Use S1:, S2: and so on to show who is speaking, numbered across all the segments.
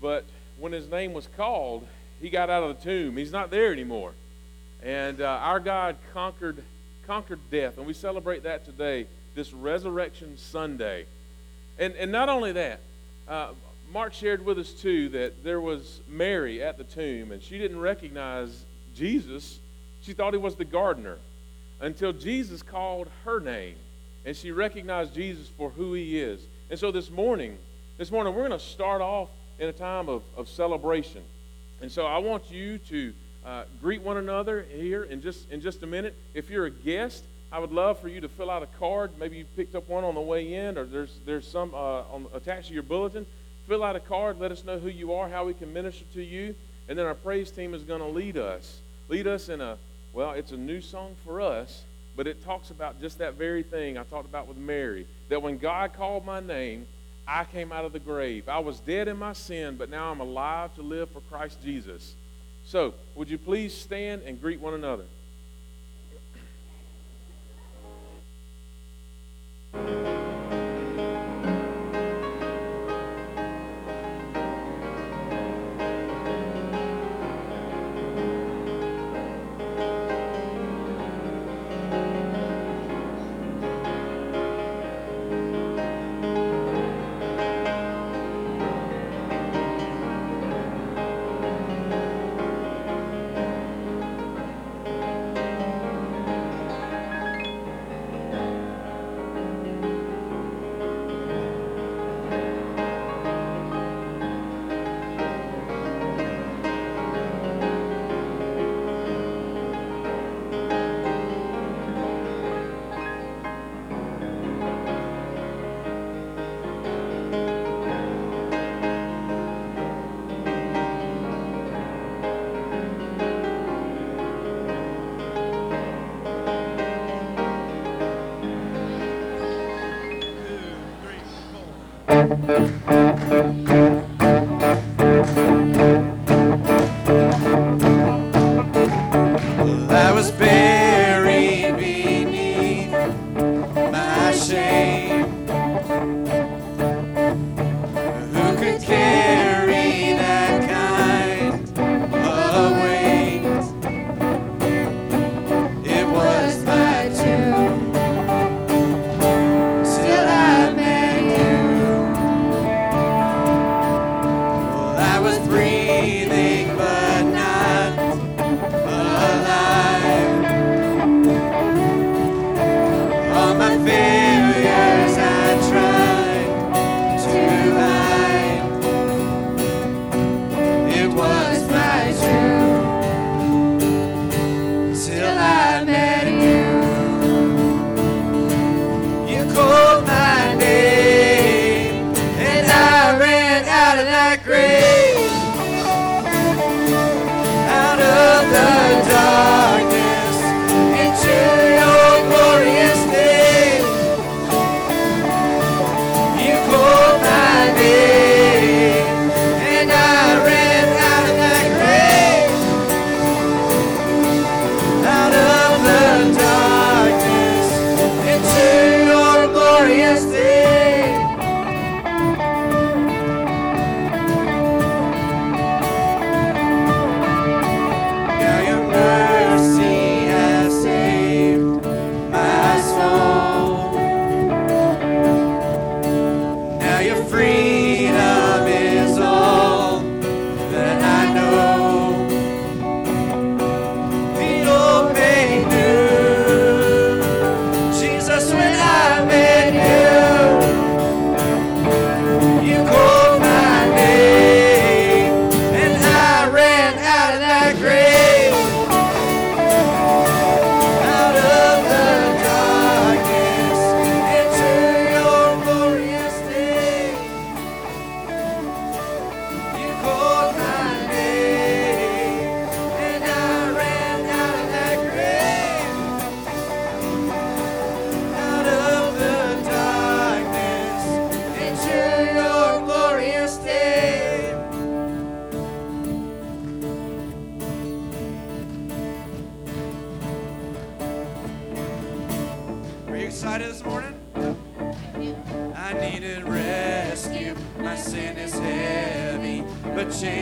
S1: but when his name was called, he got out of the tomb. He's not there anymore. And uh, our God conquered, conquered death, and we celebrate that today, this Resurrection Sunday. And, and not only that, uh, Mark shared with us too that there was Mary at the tomb, and she didn't recognize Jesus. She thought he was the gardener until Jesus called her name, and she recognized Jesus for who he is. And so this morning, this morning we're going to start off in a time of, of celebration. And so I want you to uh, greet one another here in just in just a minute. If you're a guest, I would love for you to fill out a card. Maybe you picked up one on the way in, or there's there's some uh, on, attached to your bulletin. Fill out a card. Let us know who you are, how we can minister to you, and then our praise team is going to lead us. Lead us in a well, it's a new song for us, but it talks about just that very thing I talked about with Mary. That when God called my name, I came out of the grave. I was dead in my sin, but now I'm alive to live for Christ Jesus. So, would you please stand and greet one another?
S2: I needed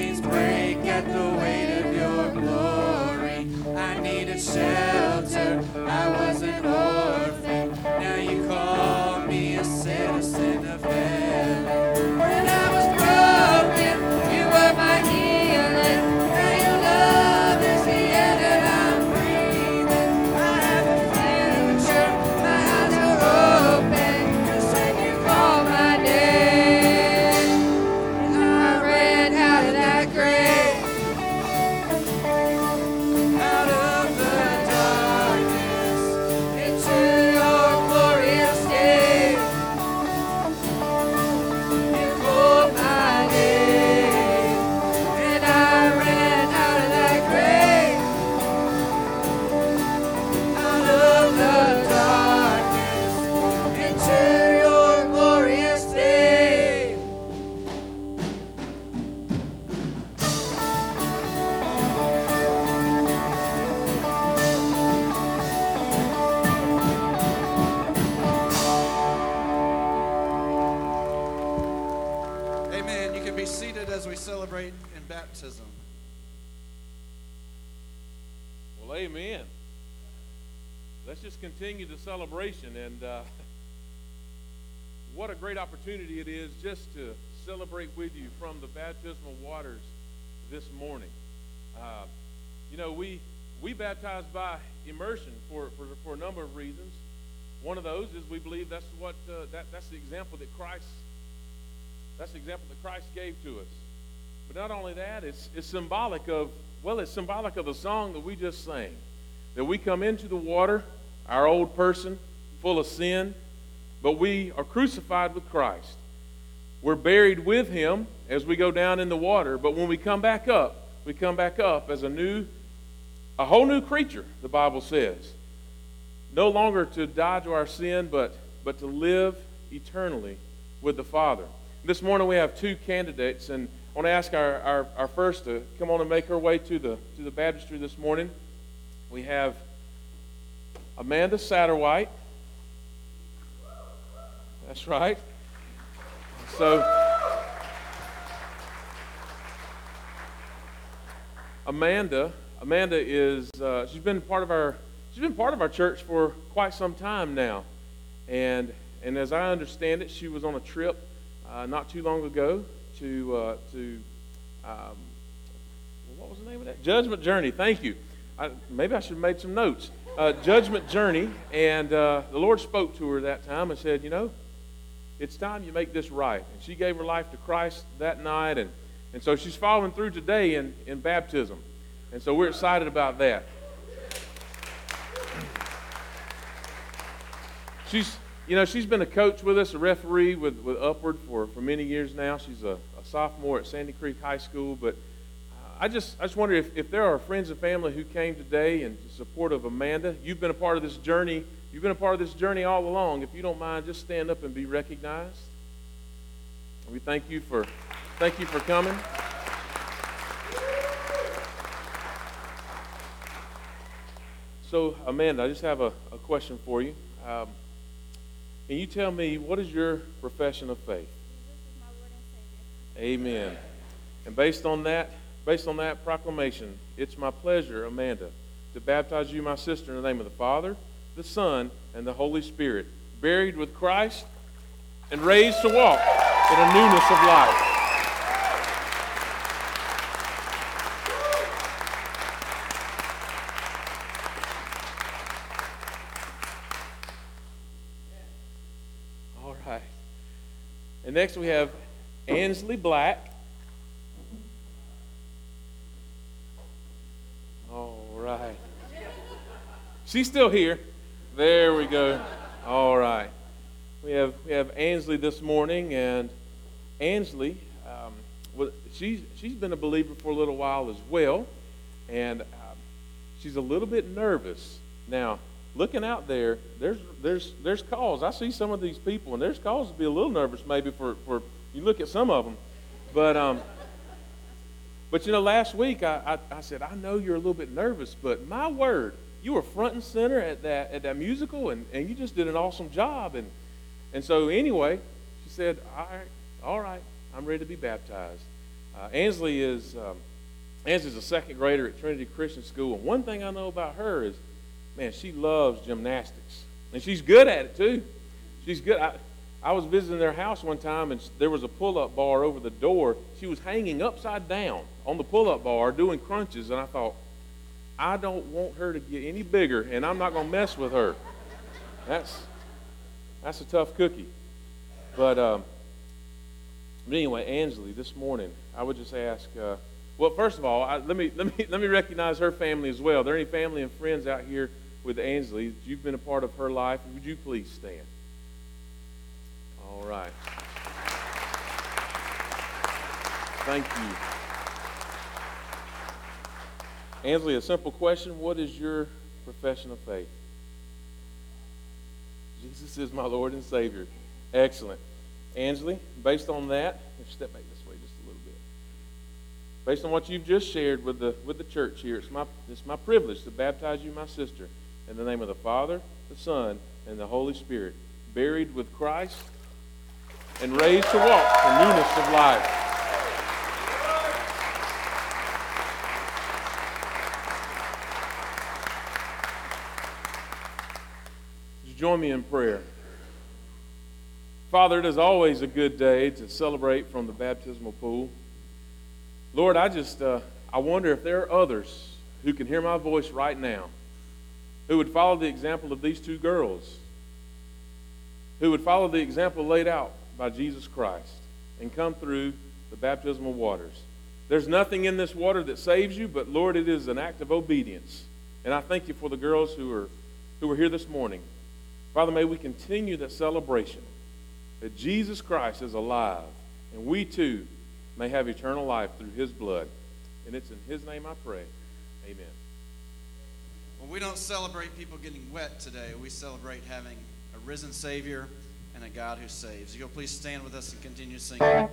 S2: chains break at the weight of your glory. I needed shelter,
S1: continue the celebration. And uh, what a great opportunity it is just to celebrate with you from the baptismal waters this morning. Uh, you know, we, we baptize by immersion for, for, for a number of reasons. One of those is we believe that's what uh, that, that's the example that Christ that's the example that Christ gave to us. But not only that, it's, it's symbolic of, well, it's symbolic of the song that we just sang. That we come into the water, our old person, full of sin, but we are crucified with Christ. We're buried with him as we go down in the water, but when we come back up, we come back up as a new, a whole new creature, the Bible says. No longer to die to our sin, but, but to live eternally with the Father. This morning we have two candidates, and I want to ask our, our, our first to come on and make her way to the, to the baptistry this morning. We have Amanda Satterwhite. That's right. So, Amanda, Amanda is uh, she's been part of our she's been part of our church for quite some time now, and and as I understand it, she was on a trip uh, not too long ago to uh, to um, what was the name of that? Judgment Journey. Thank you. I, maybe I should have made some notes. Uh, Judgment Journey, and uh, the Lord spoke to her that time and said, you know, it's time you make this right. And she gave her life to Christ that night, and, and so she's following through today in, in baptism. And so we're excited about that. She's, you know, she's been a coach with us, a referee with, with Upward for, for many years now. She's a, a sophomore at Sandy Creek High School. But I just, I just wonder if, if there are friends and family who came today in support of Amanda. You've been a part of this journey. You've been a part of this journey all along. If you don't mind, just stand up and be recognized. We thank you for, thank you for coming. So, Amanda, I just have a, a question for you. Um, can you tell me what is your profession of faith? Amen. And based on that, based on that proclamation, it's my pleasure, Amanda, to baptize you, my sister, in the name of the Father, the Son, and the Holy Spirit, buried with Christ and raised to walk in a newness of life. All right. And next we have Ansley Black. Right. She's still here. There we go. All right. We have we have Ansley this morning, and Ansley, um, she's she's been a believer for a little while as well, and um, she's a little bit nervous now. Looking out there, there's there's there's cause. I see some of these people, and there's cause to be a little nervous maybe for for you look at some of them, but um. But you know, last week I, I, I said, I know you're a little bit nervous, but my word, you were front and center at that at that musical and, and you just did an awesome job. And and so anyway, she said, All right, all right, I'm ready to be baptized. Uh, Ansley is um, Ansley's a second grader at Trinity Christian School, and one thing I know about her is, man, she loves gymnastics, and she's good at it too. She's good. I, I was visiting their house one time, and there was a pull-up bar over the door. She was hanging upside down on the pull-up bar doing crunches, and I thought, I don't want her to get any bigger, and I'm not going to mess with her. That's that's a tough cookie. But, um, but anyway, Ansley, this morning, I would just ask. Uh, well, first of all, I, let me let me let me recognize her family as well. Are there any family and friends out here with Ansley? You've been a part of her life. Would you please stand? All right. Thank you. Ansley, a simple question. What is your profession of faith? Jesus is my Lord and Savior. Excellent. Ansley, based on that, step back this way just a little bit. Based on what you've just shared with the, with the church here, it's my, it's my privilege to baptize you, my sister, in the name of the Father, the Son, and the Holy Spirit, buried with Christ and raised to walk in newness of life. Join me in prayer? Father, it is always a good day to celebrate from the baptismal pool. Lord, I just uh, I wonder if there are others who can hear my voice right now, who would follow the example of these two girls, who would follow the example laid out by Jesus Christ and come through the baptismal waters. There's nothing in this water that saves you, but Lord, it is an act of obedience. And I thank you for the girls who are who are here this morning. Father, may we continue that celebration that Jesus Christ is alive and we too may have eternal life through his blood. And it's in his name I pray. Amen.
S2: Well, we don't celebrate people getting wet today. We celebrate having a risen Savior and a God who saves. You go please stand with us and continue singing.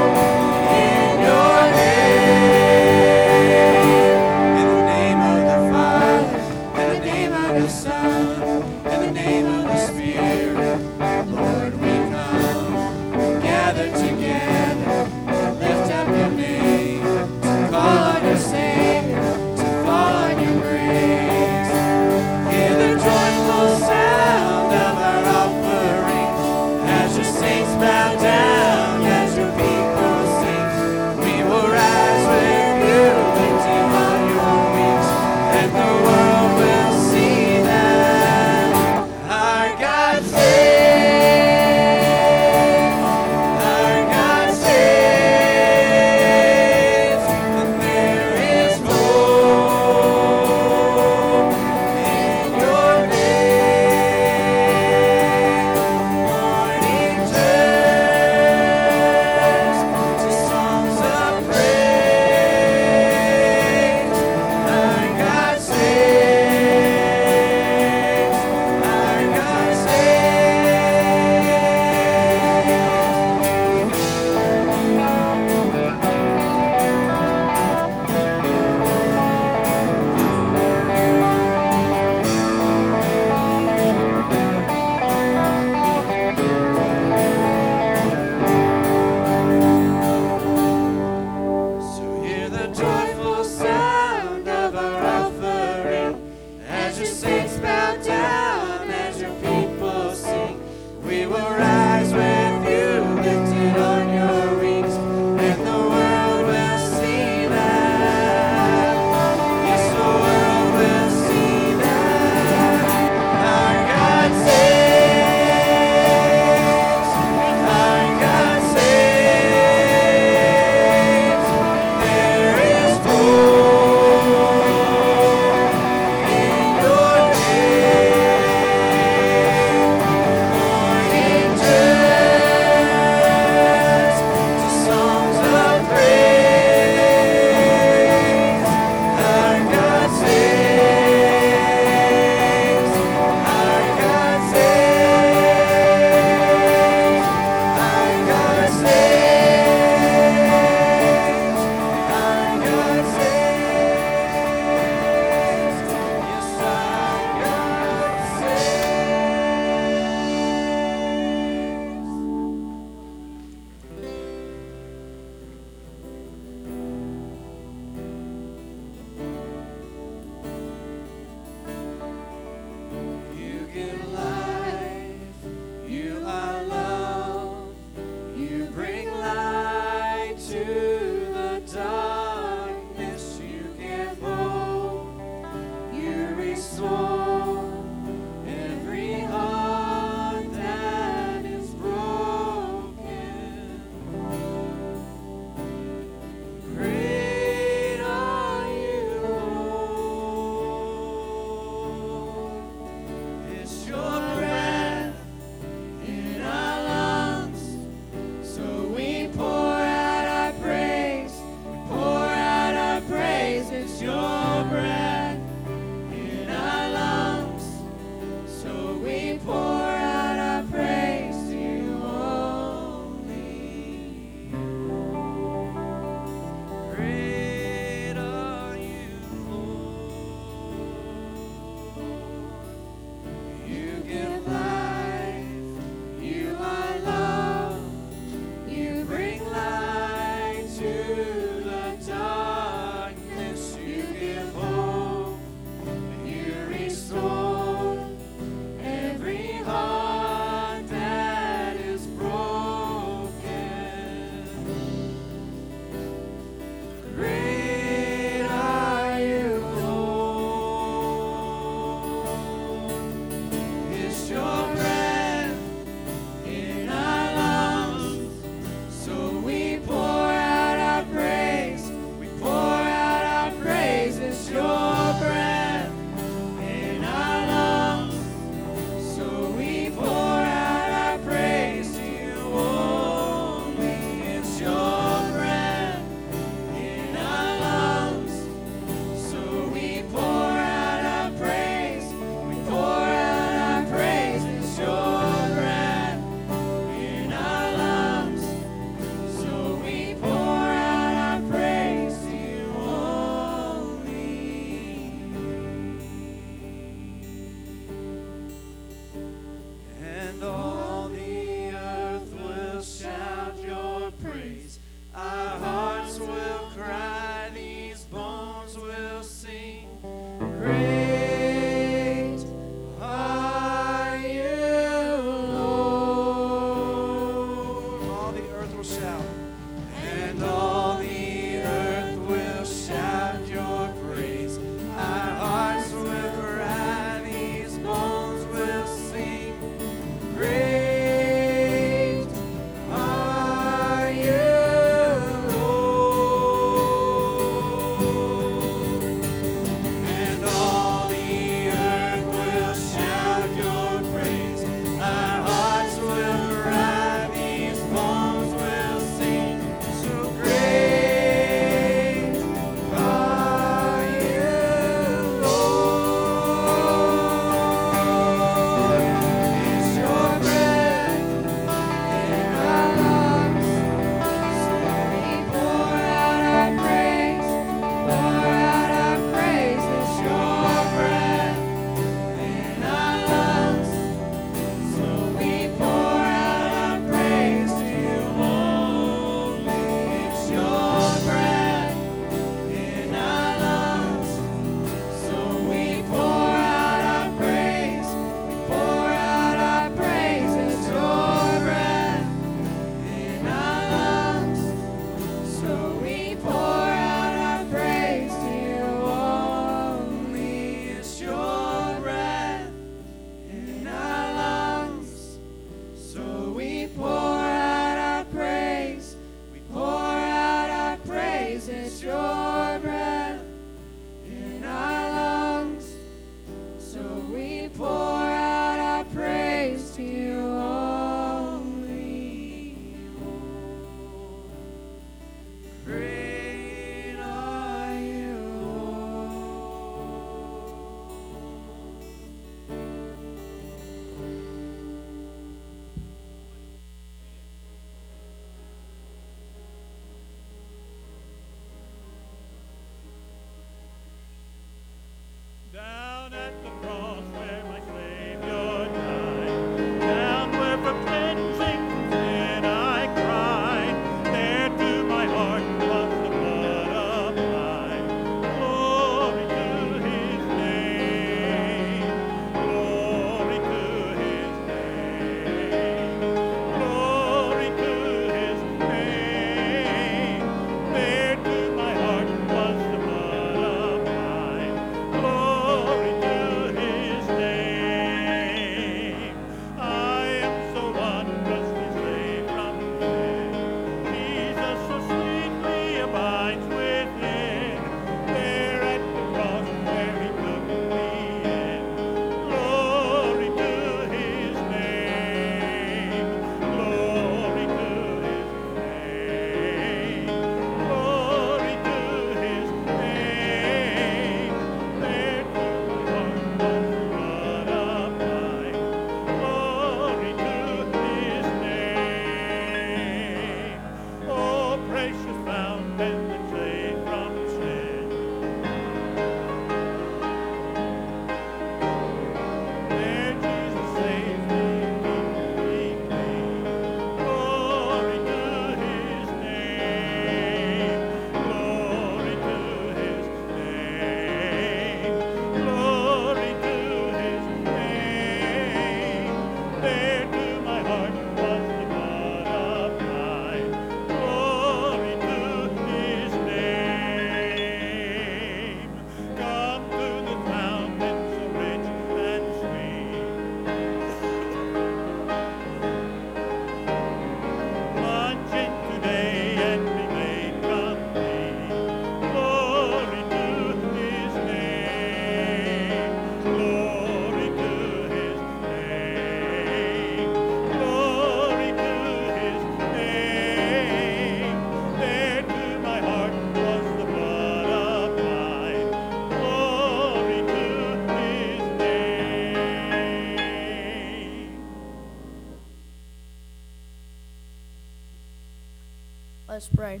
S3: Let's pray.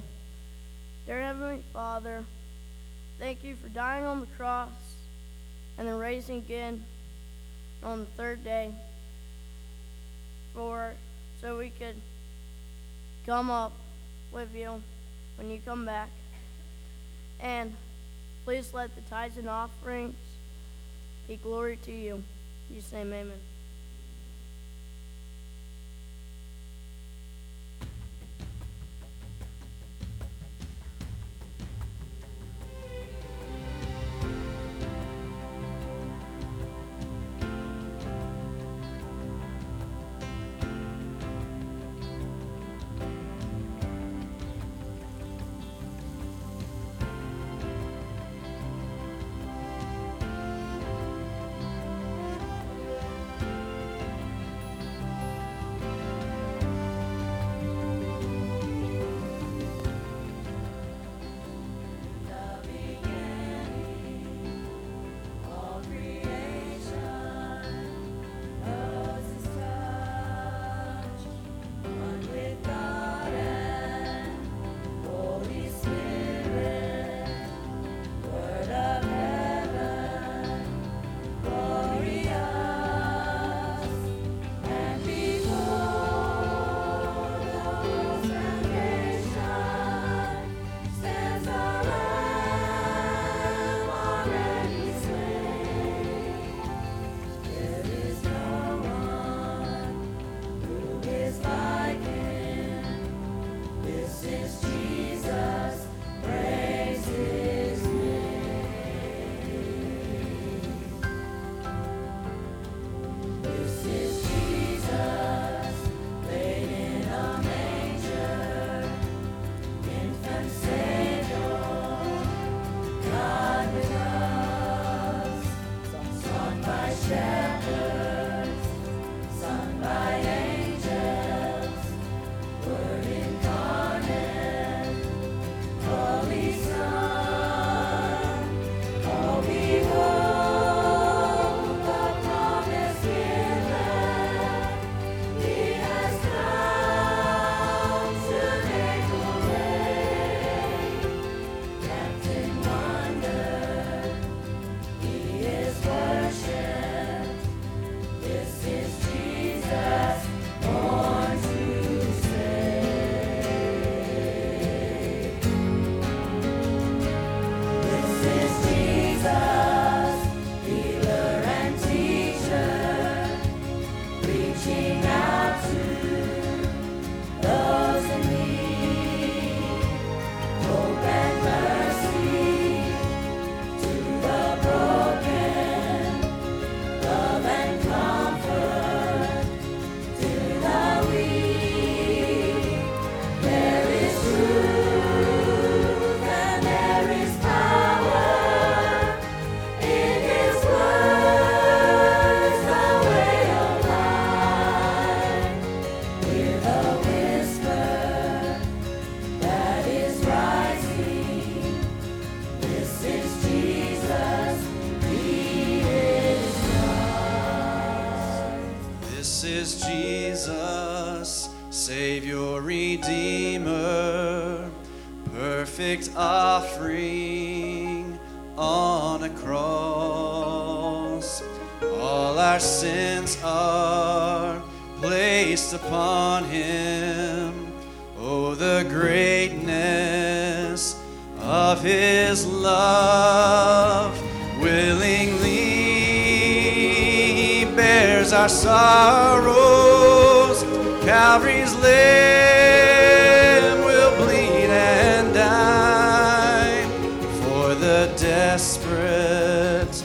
S3: Dear Heavenly Father, thank you for dying on the cross and then raising again on the third day for so we could come up with you when you come back. And please let the tithes and offerings be glory to you. You say amen.
S2: Bears our sorrows. Calvary's lamb will bleed and die for the desperate,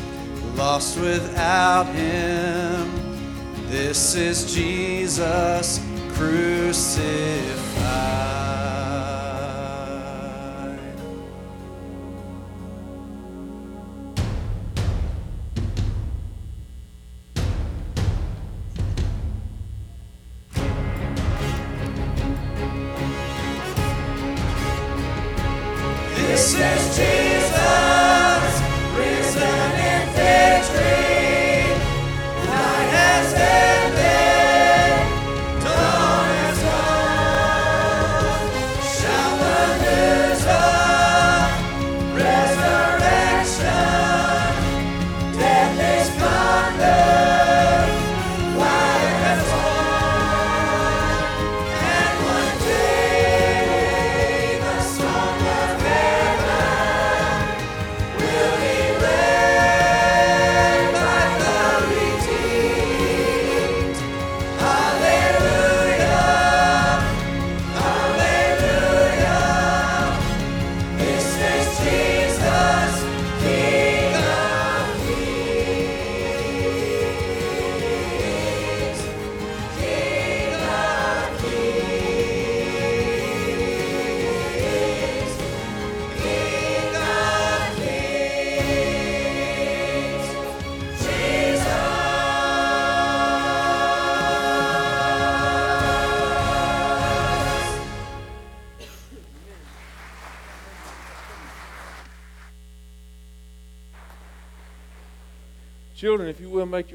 S2: lost without him. This is Jesus crucified.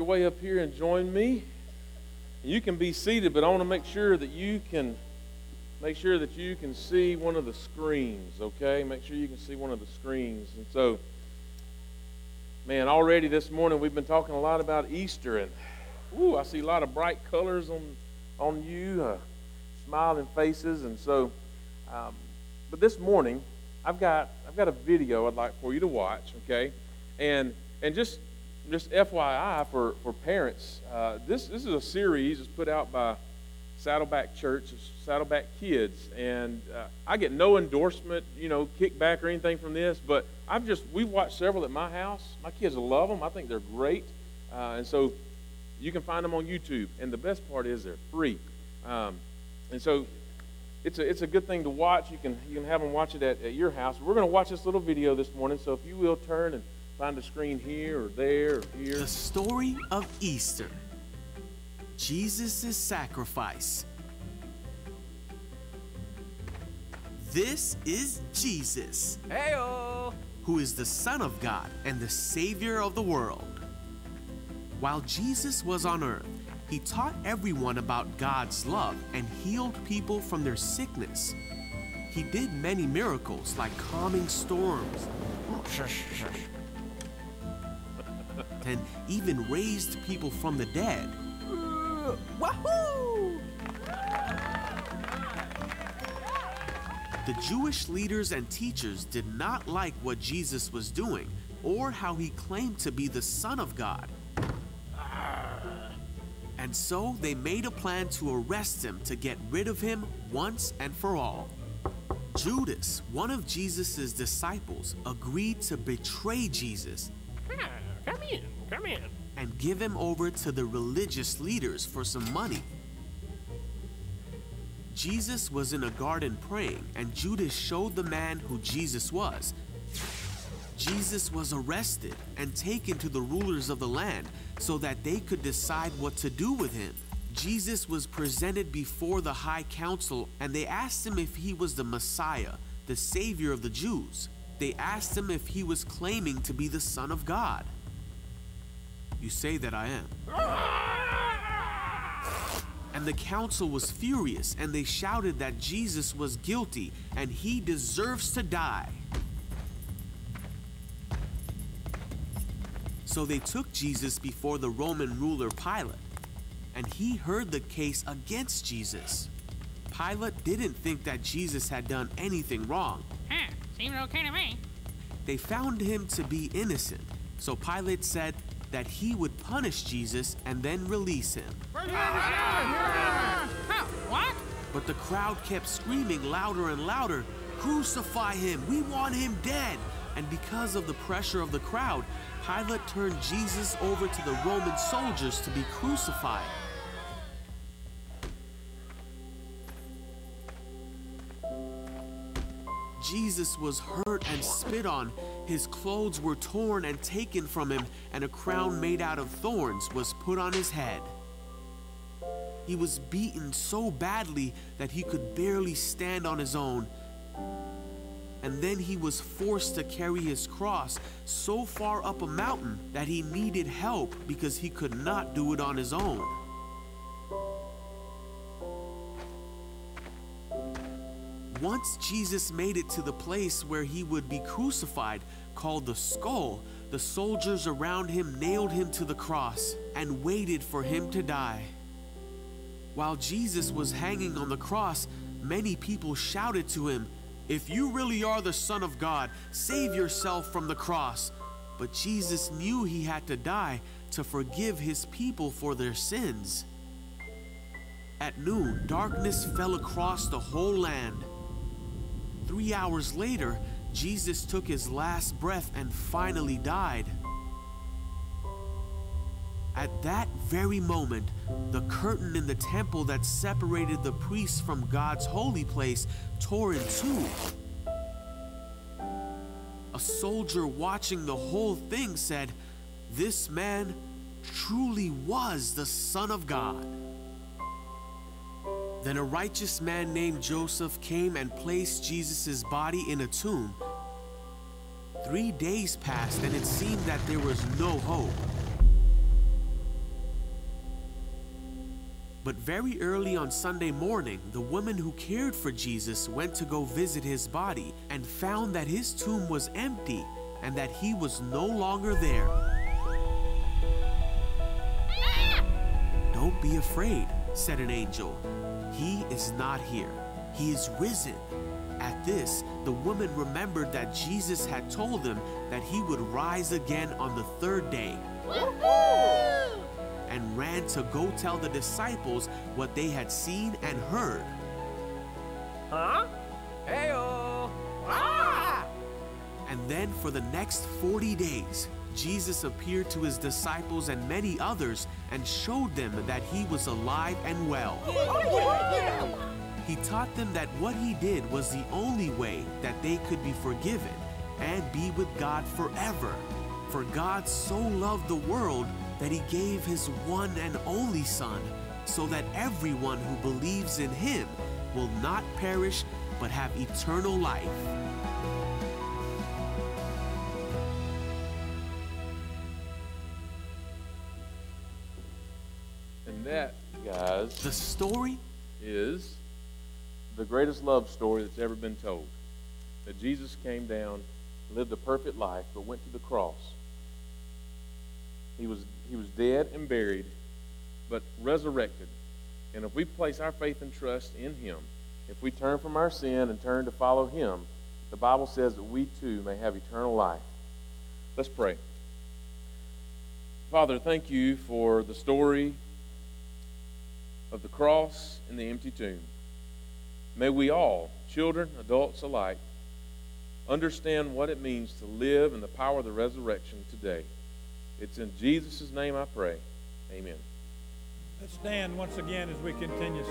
S1: Your way up here and join me. You can be seated, but I want to make sure that you can make sure that you can see one of the screens, okay? Make sure you can see one of the screens. And so, man, already this morning we've been talking a lot about Easter, and ooh, I see a lot of bright colors on on you, uh, smiling faces, and so. Um, but this morning, I've got I've got a video I'd like for you to watch, okay? And and just just FYI for for parents, uh, this this is a series that's put out by Saddleback Church, Saddleback Kids, and uh, I get no endorsement, you know, kickback or anything from this, but I've just we've watched several at my house. My kids love them. I think they're great, uh, and so you can find them on YouTube. And the best part is they're free, um, and so it's a, it's a good thing to watch. You can, you can have them watch it at, at your house. We're going to watch this little video this morning, so if you will turn and find a screen here or there or here.
S4: The story of Easter Jesus' sacrifice. This is Jesus,
S2: Heyo!
S4: who is the Son of God and the Savior of the world. While Jesus was on earth, he taught everyone about God's love and healed people from their sickness. He did many miracles like calming storms oh, and even raised people from the dead.
S2: Wahoo!
S4: The Jewish leaders and teachers did not like what Jesus was doing or how he claimed to be the Son of God. And so they made a plan to arrest him to get rid of him once and for all. Judas, one of Jesus' disciples, agreed to betray Jesus
S5: Ah, come in, come in.
S4: and give him over to the religious leaders for some money. Jesus was in a garden praying, and Judas showed the man who Jesus was. Jesus was arrested and taken to the rulers of the land so that they could decide what to do with him. Jesus was presented before the high council, and they asked him if he was the Messiah, the Savior of the Jews. They asked him if he was claiming to be the Son of God. You say that I am. And the council was furious, and they shouted that Jesus was guilty and he deserves to die. So they took Jesus before the Roman ruler Pilate, and he heard the case against Jesus. Pilate didn't think that Jesus had done anything wrong.
S5: Huh, seems okay to me.
S4: They found him to be innocent, so Pilate said that he would punish Jesus and then release him.
S5: What?
S4: But the crowd kept screaming louder and louder, Crucify him! We want him dead! And because of the pressure of the crowd, Pilate turned Jesus over to the Roman soldiers to be crucified. Jesus was hurt and spit on. His clothes were torn and taken from him, and a crown made out of thorns was put on his head. He was beaten so badly that he could barely stand on his own. And then he was forced to carry his cross so far up a mountain that he needed help because he could not do it on his own. Once Jesus made it to the place where he would be crucified, called the skull, the soldiers around him nailed him to the cross and waited for him to die. While Jesus was hanging on the cross, many people shouted to him, If you really are the Son of God, save yourself from the cross. But Jesus knew he had to die to forgive his people for their sins. At noon, darkness fell across the whole land. Three hours later, Jesus took his last breath and finally died. At that very moment, the curtain in the temple that separated the priests from God's holy place tore in two. A soldier watching the whole thing said, This man truly was the Son of God. Then a righteous man named Joseph came and placed Jesus' body in a tomb. Three days passed, and it seemed that there was no hope. But very early on Sunday morning, the woman who cared for Jesus went to go visit his body and found that his tomb was empty and that he was no longer there. Don't be afraid, said an angel. He is not here. He is risen. At this, the woman remembered that Jesus had told them that he would rise again on the third day and ran to go tell the disciples what they had seen and heard.
S6: Huh? Heyo! Ah!
S4: And then for the next 40 days, Jesus appeared to his disciples and many others and showed them that he was alive and well. He taught them that what he did was the only way that they could be forgiven and be with God forever. For God so loved the world that he gave his one and only Son, so that everyone who believes in him will not perish but have eternal life. The story
S1: is the greatest love story that's ever been told. That Jesus came down, lived a perfect life, but went to the cross. He was, he was dead and buried, but resurrected. And if we place our faith and trust in Him, if we turn from our sin and turn to follow Him, the Bible says that we too may have eternal life. Let's pray. Father, thank you for the story of the cross and the empty tomb. May we all, children, adults alike, understand what it means to live in the power of the resurrection today. It's in Jesus' name I pray. Amen.
S7: Let's stand once again as we continue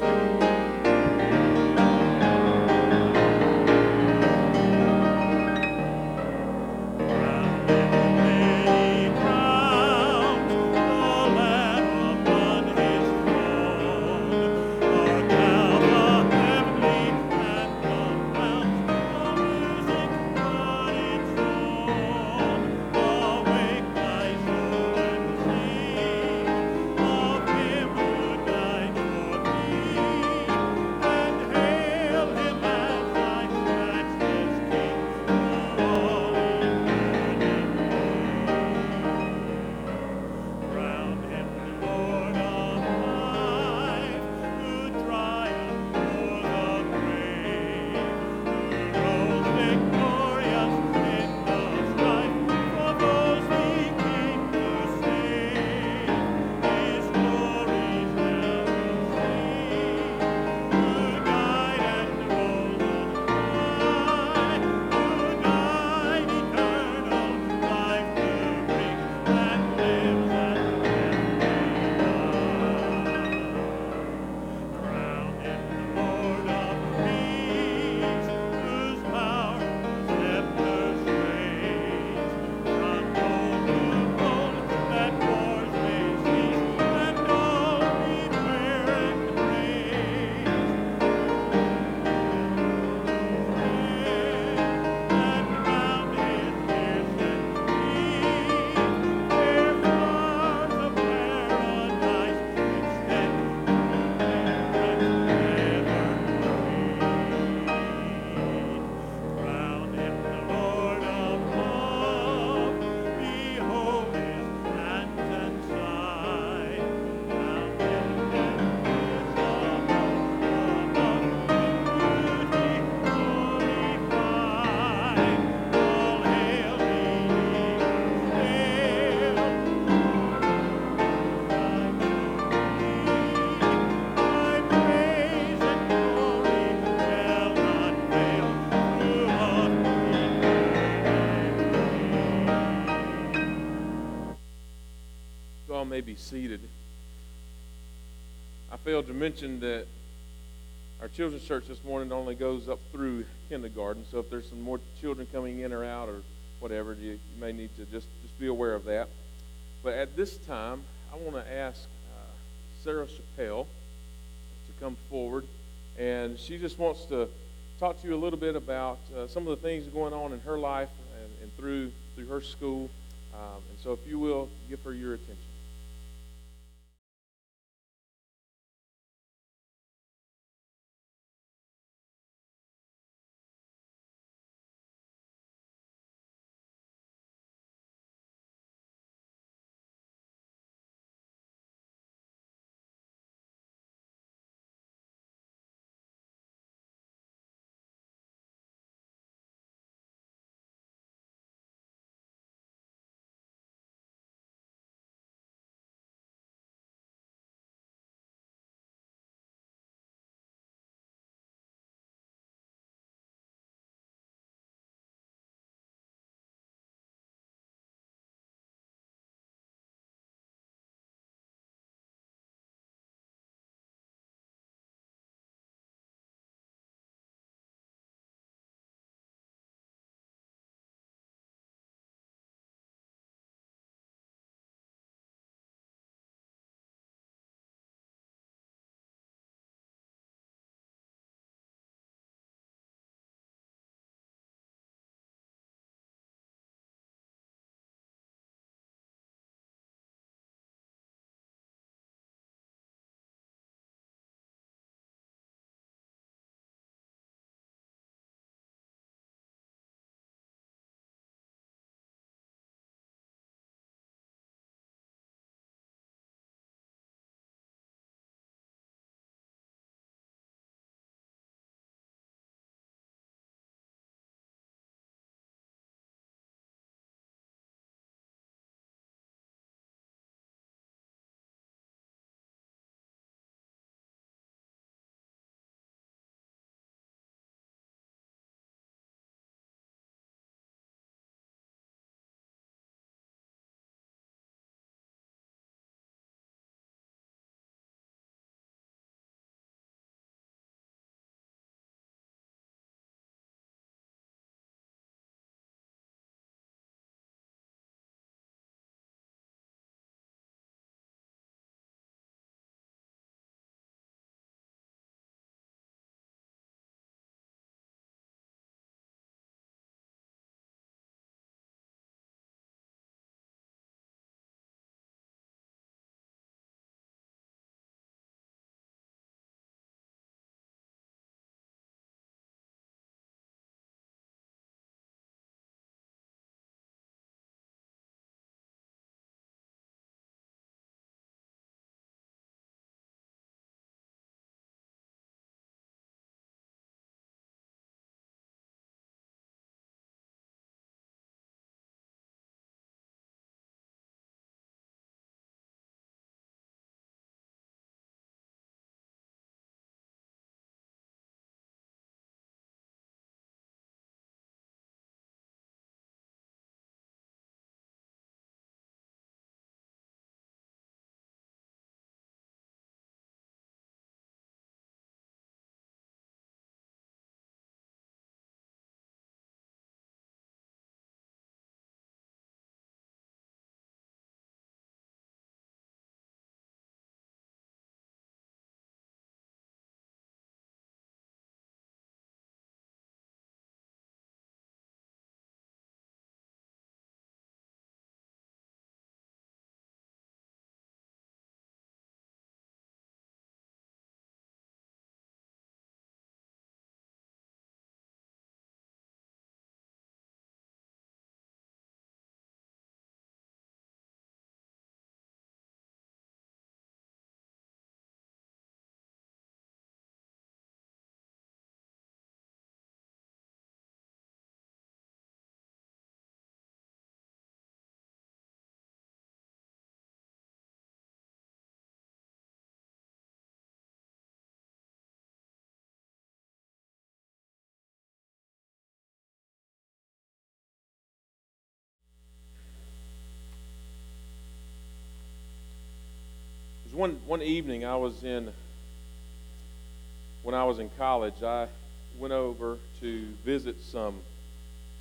S1: may be seated. I failed to mention that our children's church this morning only goes up through kindergarten. So if there's some more children coming in or out or whatever, you, you may need to just, just be aware of that. But at this time, I want to ask uh, Sarah Chappelle to come forward. And she just wants to talk to you a little bit about uh, some of the things going on in her life and, and through, through her school. Um, and so if you will, give her your attention. One one evening I was in when I was in college. I went over to visit some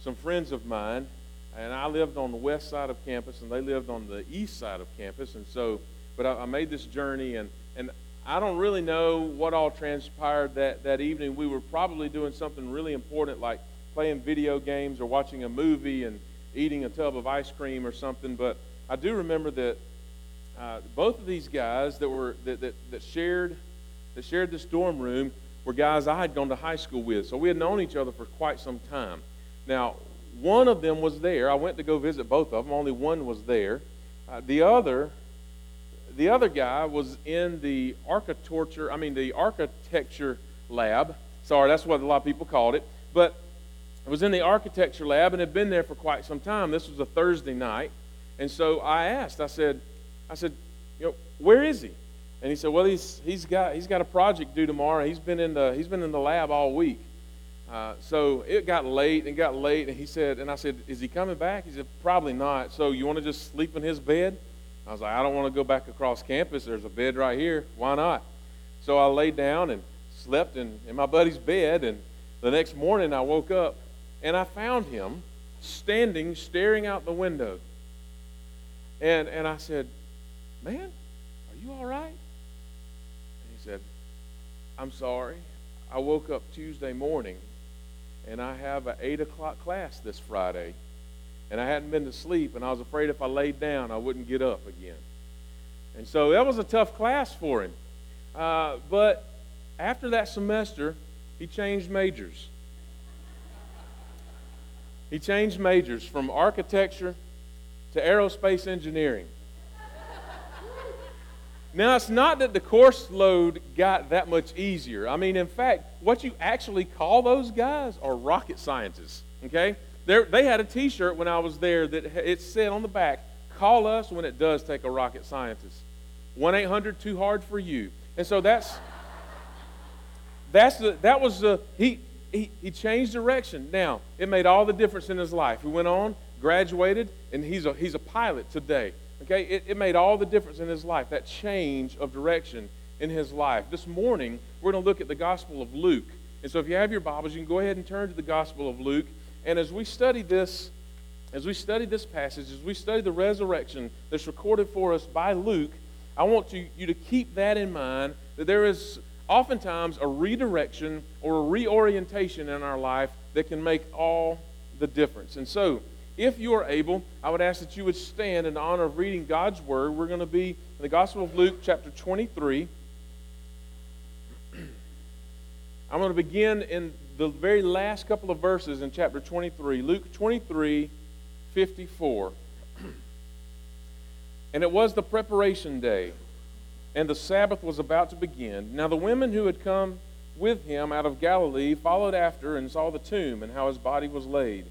S1: some friends of mine, and I lived on the west side of campus, and they lived on the east side of campus. And so, but I, I made this journey, and and I don't really know what all transpired that that evening. We were probably doing something really important, like playing video games or watching a movie and eating a tub of ice cream or something. But I do remember that uh, both of these guys that were that, that, that shared that shared this dorm room were guys I had gone to high school with. So we had known each other for quite some time. Now, one of them was there. I went to go visit both of them. Only one was there. Uh, the other, the other guy was in the architecture. I mean, the architecture lab. Sorry, that's what a lot of people called it. But it was in the architecture lab and had been there for quite some time. This was a Thursday night, and so I asked. I said, I said, you know, where is he? And he said, well, he's he's got he's got a project due tomorrow. He's been in the he's been in the lab all week. Uh, so it got late and got late, and he said, and I said, is he coming back? He said, probably not. So you want to just sleep in his bed? I was like, I don't want to go back across campus. There's a bed right here. Why not? So I laid down and slept in, in my buddy's bed, and the next morning I woke up and I found him standing, staring out the window. And, and I said, Man, are you all right? And he said, I'm sorry. I woke up Tuesday morning and I have an 8 o'clock class this Friday. And I hadn't been to sleep, and I was afraid if I laid down, I wouldn't get up again. And so that was a tough class for him. Uh, but after that semester, he changed majors. He changed majors from architecture to aerospace engineering. Now, it's not that the course load got that much easier. I mean, in fact, what you actually call those guys are rocket scientists, okay? They're, they had a t shirt when I was there that it said on the back, call us when it does take a rocket scientist. 1 800 too hard for you. And so that's, that's the, that was the, he, he, he changed direction. Now, it made all the difference in his life. He went on, graduated, and he's a, he's a pilot today. Okay, it, it made all the difference in his life, that change of direction in his life. This morning, we're going to look at the Gospel of Luke. And so if you have your Bibles, you can go ahead and turn to the Gospel of Luke. And as we study this, as we study this passage, as we study the resurrection that's recorded for us by Luke, I want you, you to keep that in mind that there is oftentimes a redirection or a reorientation in our life that can make all the difference. And so, if you are able, I would ask that you would stand in honor of reading God's Word. We're going to be in the Gospel of Luke, chapter 23. I'm going to begin in the very last couple of verses in chapter 23. Luke 23, 54. and it was the preparation day, and the Sabbath was about to begin. Now the women who had come with him out of Galilee followed after and saw the tomb and how his body was laid.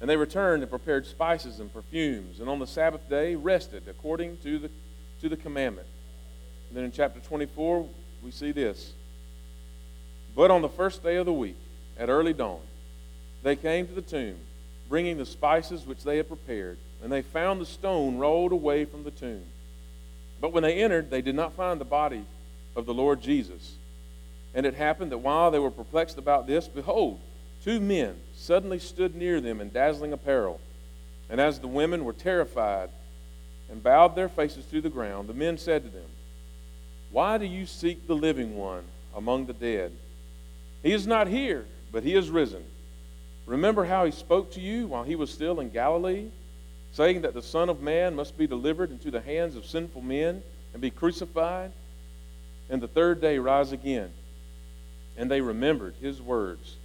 S1: And they returned and prepared spices and perfumes, and on the Sabbath day rested according to the, to the commandment. And then in chapter 24, we see this. But on the first day of the week, at early dawn, they came to the tomb, bringing the spices which they had prepared, and they found the stone rolled away from the tomb. But when they entered, they did not find the body of the Lord Jesus. And it happened that while they were perplexed about this, behold, two men suddenly stood near them in dazzling apparel. And as the women were terrified and bowed their faces to the ground, the men said to them, Why do you seek the living one among the dead? He is not here, but he is risen. Remember how he spoke to you while he was still in Galilee, saying that the Son of Man must be delivered into the hands of sinful men and be crucified, and the third day rise again. And they remembered his words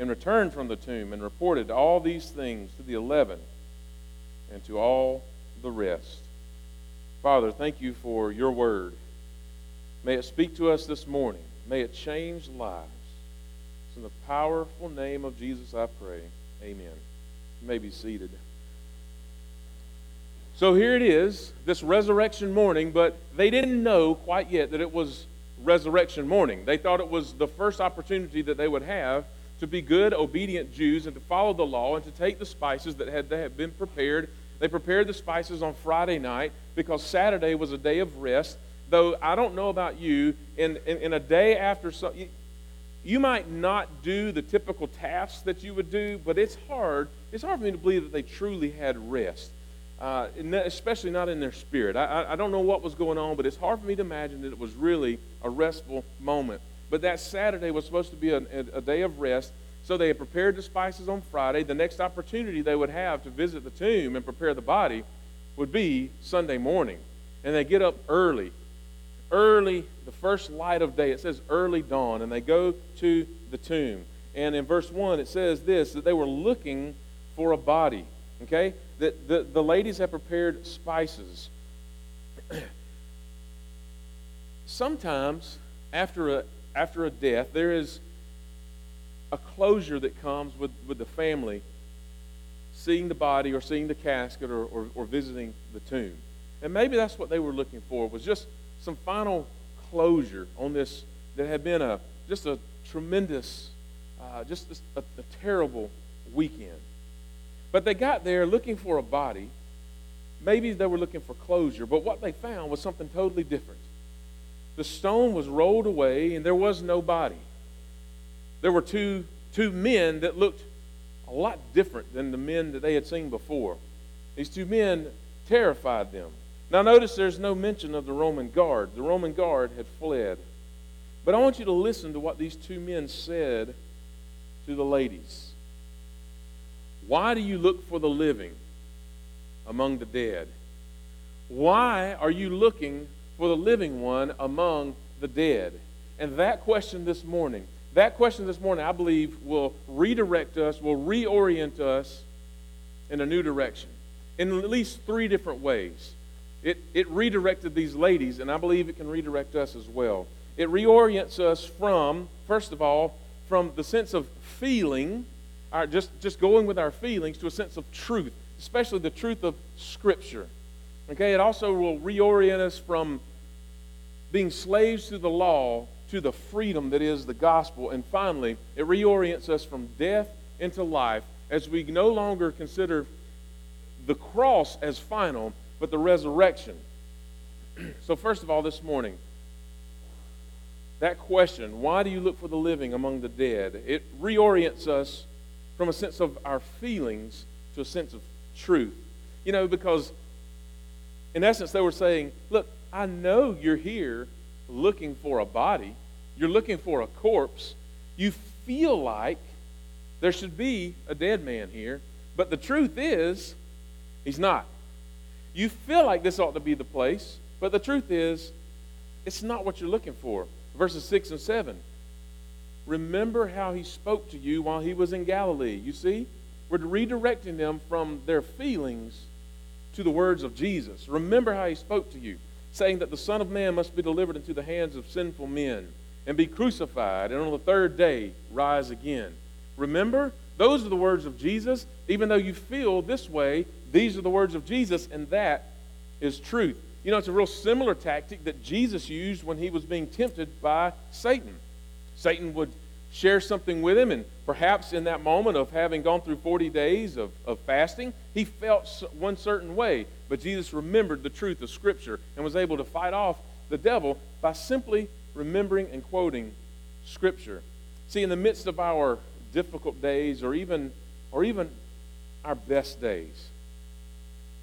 S1: and returned from the tomb and reported all these things to the eleven and to all the rest. Father, thank you for your word. May it speak to us this morning. May it change lives. It's in the powerful name of Jesus I pray. Amen. You may be seated. So here it is, this resurrection morning, but they didn't know quite yet that it was resurrection morning. They thought it was the first opportunity that they would have to be good, obedient Jews and to follow the law and to take the spices that had, that had been prepared. They prepared the spices on Friday night because Saturday was a day of rest. though I don't know about you, in, in, in a day after so, you, you might not do the typical tasks that you would do, but it's hard. It's hard for me to believe that they truly had rest, uh, especially not in their spirit. I, I, I don't know what was going on, but it's hard for me to imagine that it was really a restful moment. But that Saturday was supposed to be a, a, day of rest, so they had prepared the spices on Friday. The next opportunity they would have to visit the tomb and prepare the body would be Sunday morning. And they get up early, early, the first light of day. It says early dawn, and they go to the tomb. And in verse 1, it says this that they were looking for a body. Okay? That the, the ladies had prepared spices. Sometimes, after a, after a death, there is a closure that comes with, with the family seeing the body or seeing the casket or, or, or visiting the tomb. And maybe that's what they were looking for was just some final closure on this that had been a just a tremendous, uh, just a, a terrible weekend. But they got there looking for a body. Maybe they were looking for closure, but what they found was something totally different. The stone was rolled away and there was no body. There were two, two men that looked a lot different than the men that they had seen before. These two men terrified them. Now, notice there's no mention of the Roman guard. The Roman guard had fled. But I want you to listen to what these two men said to the ladies. Why do you look for the living among the dead? Why are you looking for the living one among the dead? And that question this morning, that question this morning, I believe, will redirect us, will reorient us in a new direction in at least three different ways. It, it redirected these ladies, and I believe it can redirect us as well. It reorients us from, first of all, from the sense of feeling, our, just, just going with our feelings, to a sense of truth, especially the truth of Scripture. Okay, it also will reorient us from being slaves to the law to the freedom that is the gospel. And finally, it reorients us from death into life as we no longer consider the cross as final, but the resurrection. so, first of all, this morning, that question, why do you look for the living among the dead? It reorients us from a sense of our feelings to a sense of truth. You know, because in essence, they were saying, Look, I know you're here looking for a body, you're looking for a corpse. You feel like there should be a dead man here, but the truth is, he's not. You feel like this ought to be the place, but the truth is, it's not what you're looking for. Verses 6 and 7. Remember how he spoke to you while he was in Galilee. You see, we're redirecting them from their feelings to the words of Jesus. Remember how he spoke to you, saying that the Son of Man must be delivered into the hands of sinful men and be crucified, and on the third day rise again. Remember, those are the words of Jesus. Even though you feel this way, these are the words of Jesus, and that is truth. You know, it's a real similar tactic that Jesus used when he was being tempted by Satan. Satan would share something with him, and perhaps in that moment of having gone through 40 days of, of fasting, he felt one certain way. But Jesus remembered the truth of Scripture and was able to fight off the devil by simply remembering and quoting Scripture. See, in the midst of our difficult days or even, or even our best days,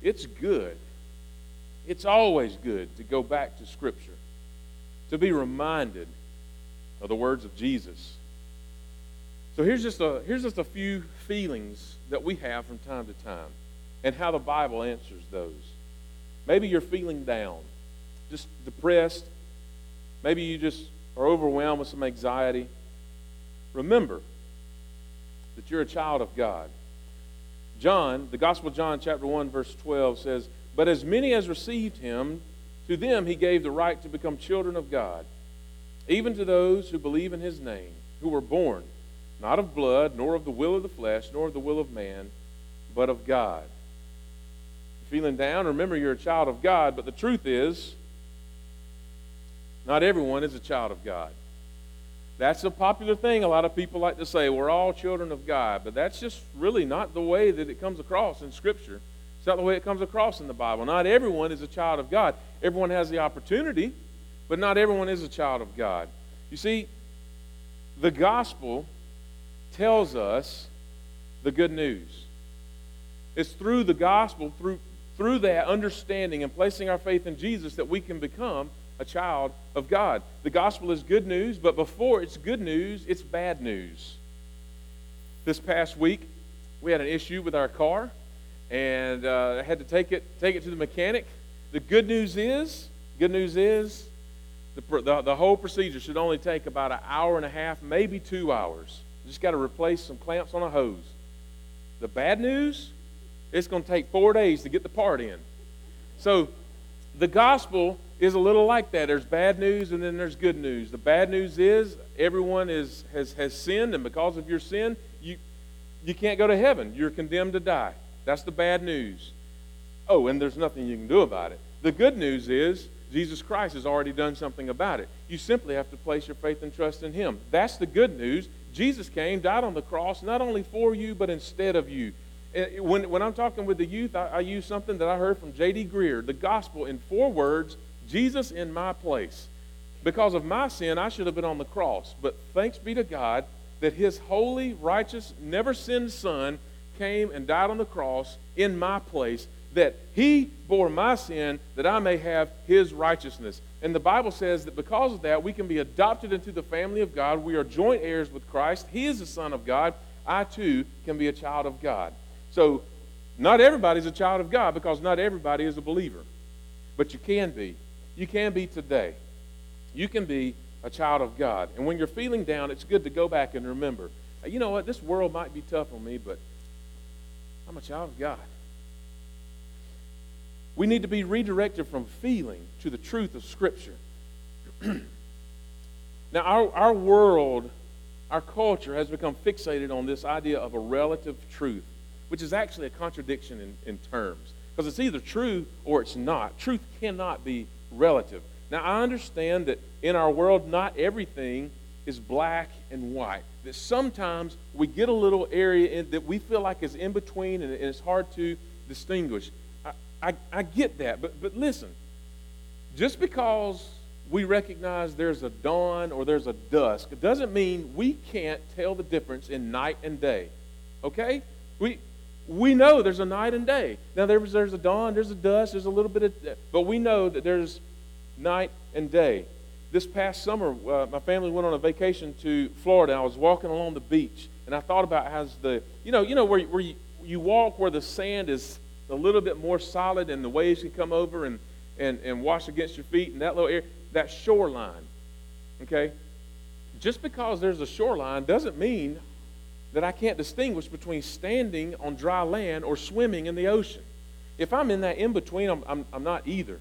S1: it's good. It's always good to go back to Scripture, to be reminded of the words of Jesus. So here's just a, here's just a few feelings that we have from time to time and how the Bible answers those. Maybe you're feeling down, just depressed. Maybe you just are overwhelmed with some anxiety. Remember that you're a child of God. John, the Gospel of John, chapter 1, verse 12 says, But as many as received him, to them he gave the right to become children of God, even to those who believe in his name, who were born not of blood, nor of the will of the flesh, nor of the will of man, but of God. Feeling down, remember you're a child of God, but the truth is, not everyone is a child of God. That's a popular thing. A lot of people like to say we're all children of God, but that's just really not the way that it comes across in Scripture. It's not the way it comes across in the Bible. Not everyone is a child of God. Everyone has the opportunity but not everyone is a child of God. You see, the gospel tells us the good news. It's through the gospel, through, through that understanding and placing our faith in Jesus, that we can become a child of God. The gospel is good news, but before it's good news, it's bad news. This past week, we had an issue with our car, and uh, I had to take it take it to the mechanic. The good news is, good news is, the, the, the whole procedure should only take about an hour and a half, maybe two hours. You just got to replace some clamps on a hose. The bad news, it's going to take four days to get the part in. So the gospel is a little like that. There's bad news and then there's good news. The bad news is everyone is, has, has sinned, and because of your sin, you, you can't go to heaven. You're condemned to die. That's the bad news. Oh, and there's nothing you can do about it. The good news is Jesus Christ has already done something about it. You simply have to place your faith and trust in Him. That's the good news. Jesus came, died on the cross, not only for you, but instead of you. Eh, When, when I'm talking with the youth, I, I use something that I heard from J.D. Greear the gospel in four words Jesus in my place. Because of my sin, I should have been on the cross. But thanks be to God that His holy, righteous, never sinned Son came and died on the cross in my place, that He bore my sin that I may have His righteousness. And the Bible says that because of that, we can be adopted into the family of God. We are joint heirs with Christ. He is the Son of God. I too can be a child of God. So, not everybody's a child of God because not everybody is a believer. But you can be. You can be today. You can be a child of God. And when you're feeling down, it's good to go back and remember you know what? This world might be tough on me, but I'm a child of God. We need to be redirected from feeling to the truth of Scripture. now, our, our world, our culture has become fixated on this idea of a relative truth, which is actually a contradiction in, in terms. Because it's either true or it's not. Truth cannot be relative. Now, I understand that in our world, not everything is black and white. That sometimes we get a little area in, that we feel like is in between and, and it's hard to distinguish. I, I, get that, but, but listen, just because we recognize there's a dawn or there's a dusk, it doesn't mean we can't tell the difference in night and day. Okay? We, we know there's a night and day. Now, there's, there's a dawn, there's a dusk, there's a little bit of, but we know that there's night and day. This past summer, uh, my family went on a vacation to Florida. I was walking along the beach, and I thought about how's the, you know, you know where, where you, you walk where the sand is a little bit more solid and the waves can come over and, and, and wash against your feet, and that little area, that shoreline, okay? Just because there's a shoreline doesn't mean that I can't distinguish between standing on dry land or swimming in the ocean. If I'm in that in between, I'm, I'm, I'm not either.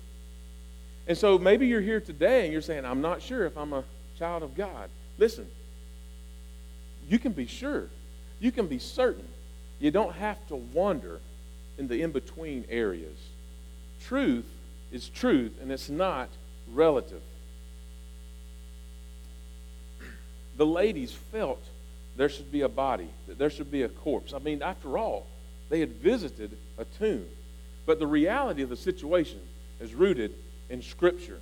S1: And so maybe you're here today and you're saying, I'm not sure if I'm a child of God. Listen, you can be sure, you can be certain. You don't have to wander in the in between areas. Truth is truth, and it's not relative. The ladies felt there should be a body, that there should be a corpse. I mean, after all, they had visited a tomb. But the reality of the situation is rooted in Scripture.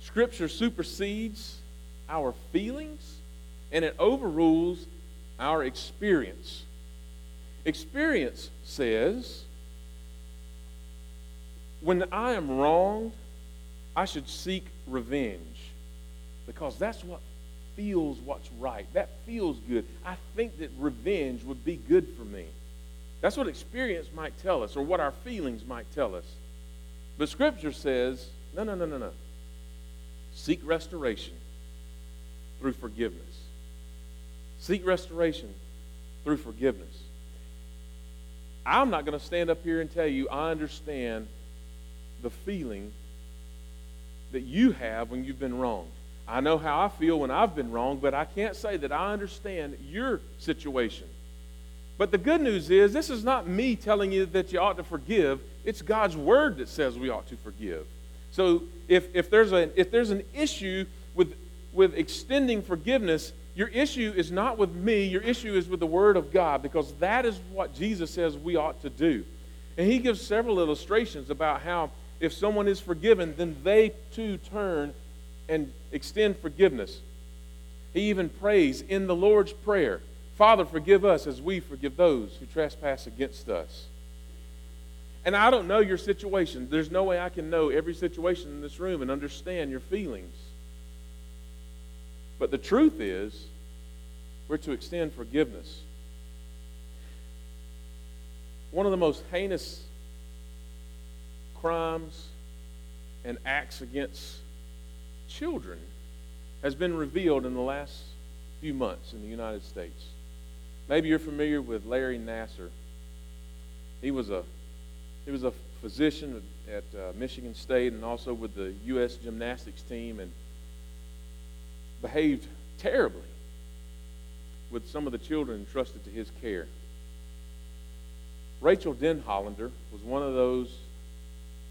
S1: Scripture supersedes our feelings and it overrules our experience. Experience says, when I am wronged, I should seek revenge because that's what feels what's right. That feels good. I think that revenge would be good for me. That's what experience might tell us or what our feelings might tell us. But Scripture says, no, no, no, no, no. Seek restoration through forgiveness. Seek restoration through forgiveness. I'm not going to stand up here and tell you I understand the feeling that you have when you've been wrong. I know how I feel when I've been wrong, but I can't say that I understand your situation. But the good news is, this is not me telling you that you ought to forgive. It's God's word that says we ought to forgive. So if, if, there's, a, if there's an issue with, with extending forgiveness, your issue is not with me, your issue is with the word of God, because that is what Jesus says we ought to do. And he gives several illustrations about how if someone is forgiven, then they too turn and extend forgiveness. He even prays in the Lord's Prayer Father, forgive us as we forgive those who trespass against us. And I don't know your situation. There's no way I can know every situation in this room and understand your feelings. But the truth is, we're to extend forgiveness. One of the most heinous crimes and acts against children has been revealed in the last few months in the United States. Maybe you're familiar with Larry Nassar. He was a he was a physician at uh, Michigan State and also with the U.S. gymnastics team and behaved terribly with some of the children entrusted to his care. Rachel Denhollander was one of those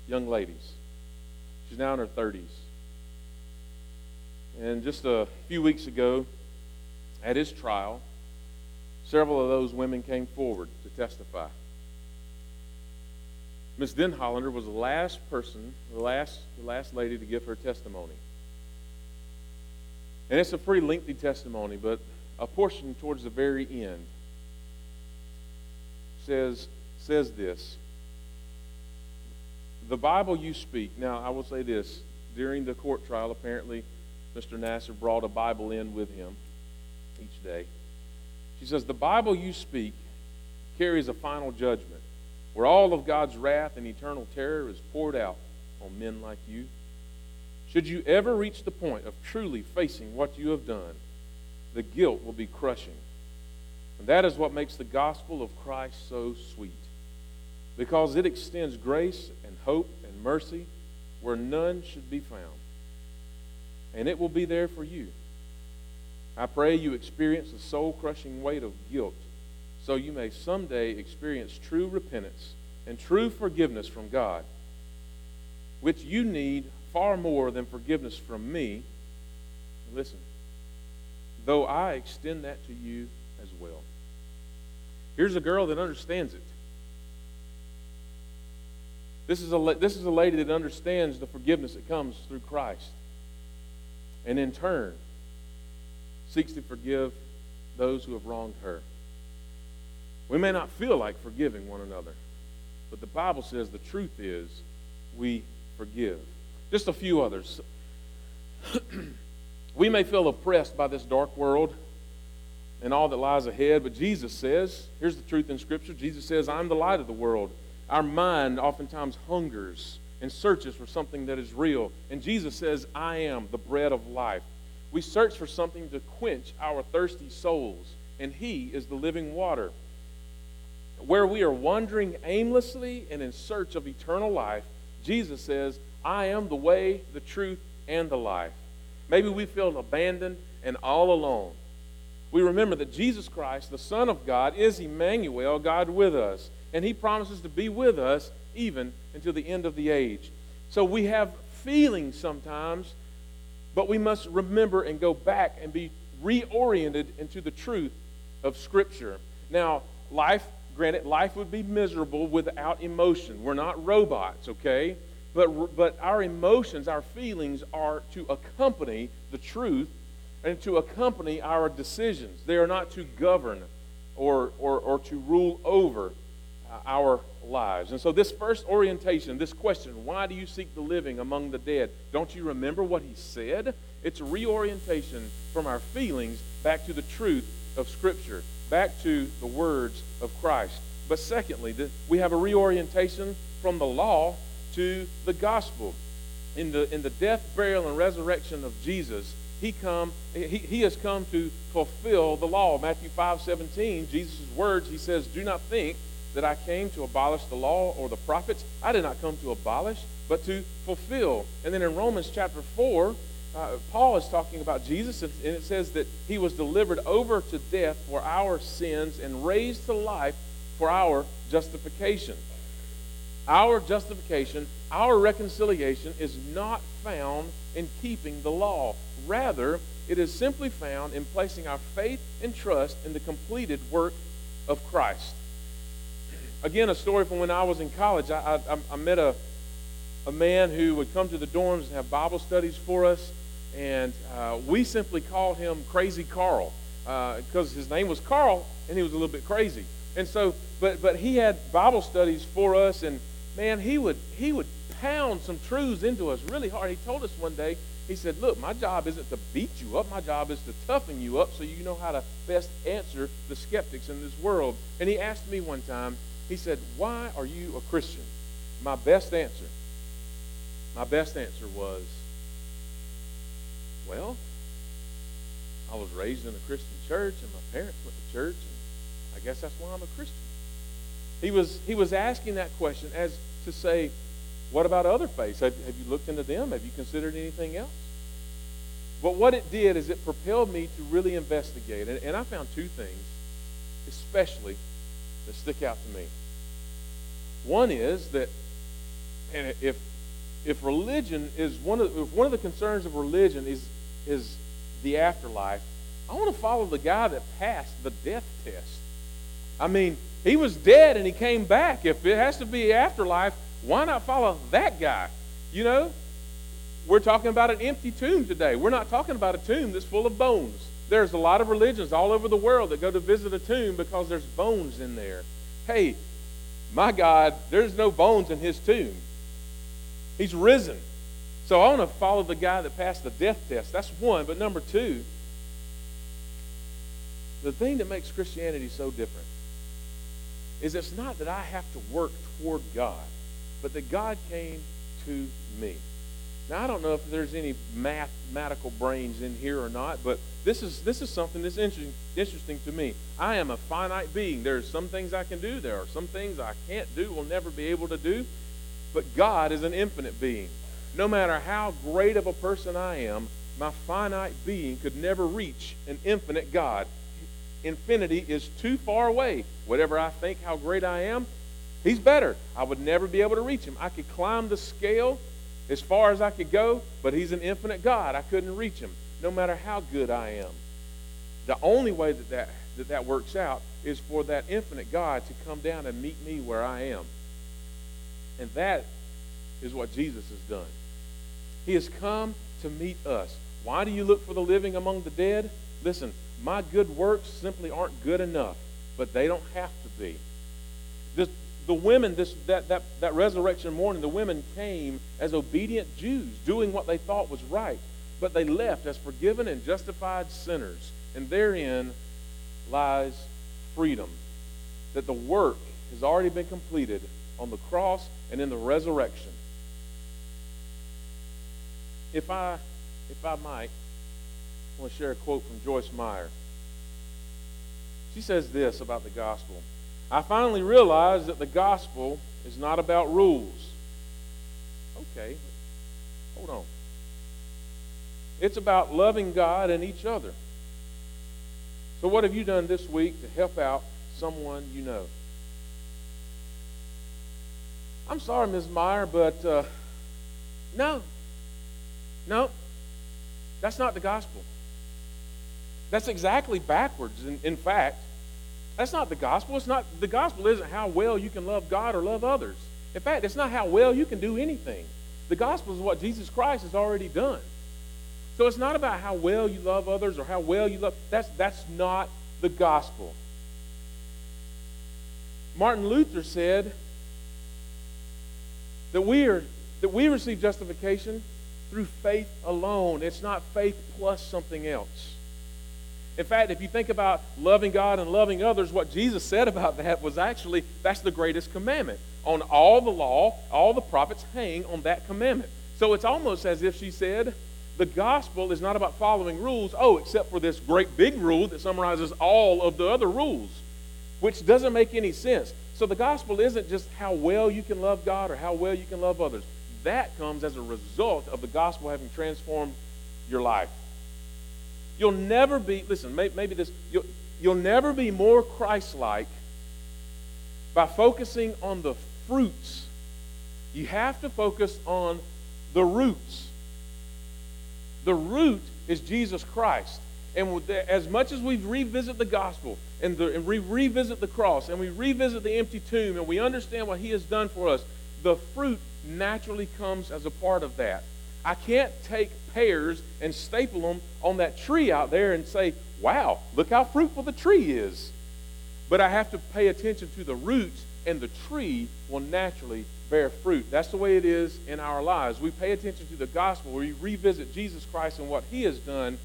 S1: young ladies. She's now in her 30s. And just a few weeks ago, at his trial, several of those women came forward to testify. Miss Denhollander was the last person, the last, the last lady to give her testimony. And it's a pretty lengthy testimony, but a portion towards the very end says, says this. The Bible you speak, now I will say this, during the court trial, apparently Mr. Nassar brought a Bible in with him each day. She says, The Bible you speak carries a final judgment where all of God's wrath and eternal terror is poured out on men like you. Should you ever reach the point of truly facing what you have done, the guilt will be crushing. And that is what makes the gospel of Christ so sweet, because it extends grace hope and mercy where none should be found. And it will be there for you. I pray you experience the soul crushing weight of guilt so you may someday experience true repentance and true forgiveness from God, which you need far more than forgiveness from me. Listen, though I extend that to you as well. Here's a girl that understands it. This is, a, this is a lady that understands the forgiveness that comes through Christ. And in turn, seeks to forgive those who have wronged her. We may not feel like forgiving one another, but the Bible says the truth is we forgive. Just a few others. we may feel oppressed by this dark world and all that lies ahead, but Jesus says, here's the truth in Scripture Jesus says, I'm the light of the world. Our mind oftentimes hungers and searches for something that is real. And Jesus says, I am the bread of life. We search for something to quench our thirsty souls, and He is the living water. Where we are wandering aimlessly and in search of eternal life, Jesus says, I am the way, the truth, and the life. Maybe we feel abandoned and all alone. We remember that Jesus Christ, the Son of God, is Emmanuel, God with us. And He promises to be with us even until the end of the age. So we have feelings sometimes but we must remember and go back and be reoriented into the truth of Scripture. Now, life, granted, life would be miserable without emotion. We're not robots, okay? But, but our emotions, our feelings are to accompany the truth and to accompany our decisions. They are not to govern or, or, or to rule over Uh, our lives. And so, this first orientation, this question, why do you seek the living among the dead? Don't you remember what he said? It's reorientation from our feelings back to the truth of Scripture, back to the words of Christ. But secondly, we have a reorientation from the law to the gospel. In the, in the death, burial, and resurrection of Jesus, he, come, he, he has come to fulfill the law. Matthew 5 17, Jesus' words, he says, Do not think that I came to abolish the law or the prophets. I did not come to abolish, but to fulfill. And then in Romans chapter 4, uh, Paul is talking about Jesus, and, and it says that he was delivered over to death for our sins and raised to life for our justification. Our justification, our reconciliation is not found in keeping the law. Rather, it is simply found in placing our faith and trust in the completed work of Christ again, a story from when I was in college. I, I, I met a, a man who would come to the dorms and have Bible studies for us. and uh, we simply called him Crazy Carl because his name was Carl and he was a little bit crazy. And so, but but he had Bible studies for us, and man, he would he would pound some truths into us really hard. He told us one day, he said, "Look, my job isn't to beat you up. My job is to toughen you up so you know how to best answer the skeptics in this world." And he asked me one time, he said, "Why are you a Christian?" My best answer, my best answer was, "Well." I was raised in a Christian church, and my parents went to church, and I guess that's why I'm a Christian. He was, he was asking that question as to say, what about other faiths? Have, have you looked into them? Have you considered anything else? But what it did is it propelled me to really investigate. And, and I found two things, especially, that stick out to me. One is that, and if, if religion is one of, if one of the concerns of religion is, is the afterlife, I want to follow the guy that passed the death test. I mean, he was dead and he came back. If it has to be afterlife, why not follow that guy? You know, we're talking about an empty tomb today. We're not talking about a tomb that's full of bones. There's a lot of religions all over the world that go to visit a tomb because there's bones in there. Hey, my God, there's no bones in his tomb. He's risen. So I want to follow the guy that passed the death test. That's one. But number two, the thing that makes Christianity so different is it's not that I have to work toward God, but that God came to me. Now I don't know if there's any mathematical brains in here or not, but this is this is something that's interesting interesting to me. I am a finite being. There are some things I can do. There are some things I can't do. Will never be able to do. But God is an infinite being. No matter how great of a person I am, my finite being could never reach an infinite God. Infinity is too far away. Whatever I think how great I am, He's better. I would never be able to reach Him. I could climb the scale as far as I could go, but He's an infinite God. I couldn't reach Him, no matter how good I am. The only way that that, that, that works out is for that infinite God to come down and meet me where I am. And that is what Jesus has done. He has come to meet us. Why do you look for the living among the dead? Listen, my good works simply aren't good enough, but they don't have to be. This, the women, this, that, that, that resurrection morning, the women came as obedient Jews, doing what they thought was right, but they left as forgiven and justified sinners. And therein lies freedom. That the work has already been completed on the cross and in the resurrection. If I, if I might, I want to share a quote from Joyce Meyer. She says this about the gospel I finally realized that the gospel is not about rules. Okay, hold on. It's about loving God and each other. So, what have you done this week to help out someone you know? I'm sorry, Ms. Meyer, but uh, no. No. That's not the gospel. That's exactly backwards. In, in fact, that's not the gospel. It's not the gospel isn't how well you can love God or love others. In fact, it's not how well you can do anything. The gospel is what Jesus Christ has already done. So it's not about how well you love others or how well you love. That's that's not the gospel. Martin Luther said that we are that we receive justification through faith alone. It's not faith plus something else. In fact, if you think about loving God and loving others, what Jesus said about that was actually that's the greatest commandment. On all the law, all the prophets hang on that commandment. So it's almost as if she said, the gospel is not about following rules, oh, except for this great big rule that summarizes all of the other rules, which doesn't make any sense. So the gospel isn't just how well you can love God or how well you can love others. That comes as a result of the gospel having transformed your life. You'll never be, listen, maybe this, you'll, you'll never be more Christ like by focusing on the fruits. You have to focus on the roots. The root is Jesus Christ. And as much as we revisit the gospel and, the, and we revisit the cross and we revisit the empty tomb and we understand what he has done for us, the fruit naturally comes as a part of that. I can't take pears and staple them on that tree out there and say, wow, look how fruitful the tree is. But I have to pay attention to the roots, and the tree will naturally bear fruit. That's the way it is in our lives. We pay attention to the gospel, we revisit Jesus Christ and what he has done,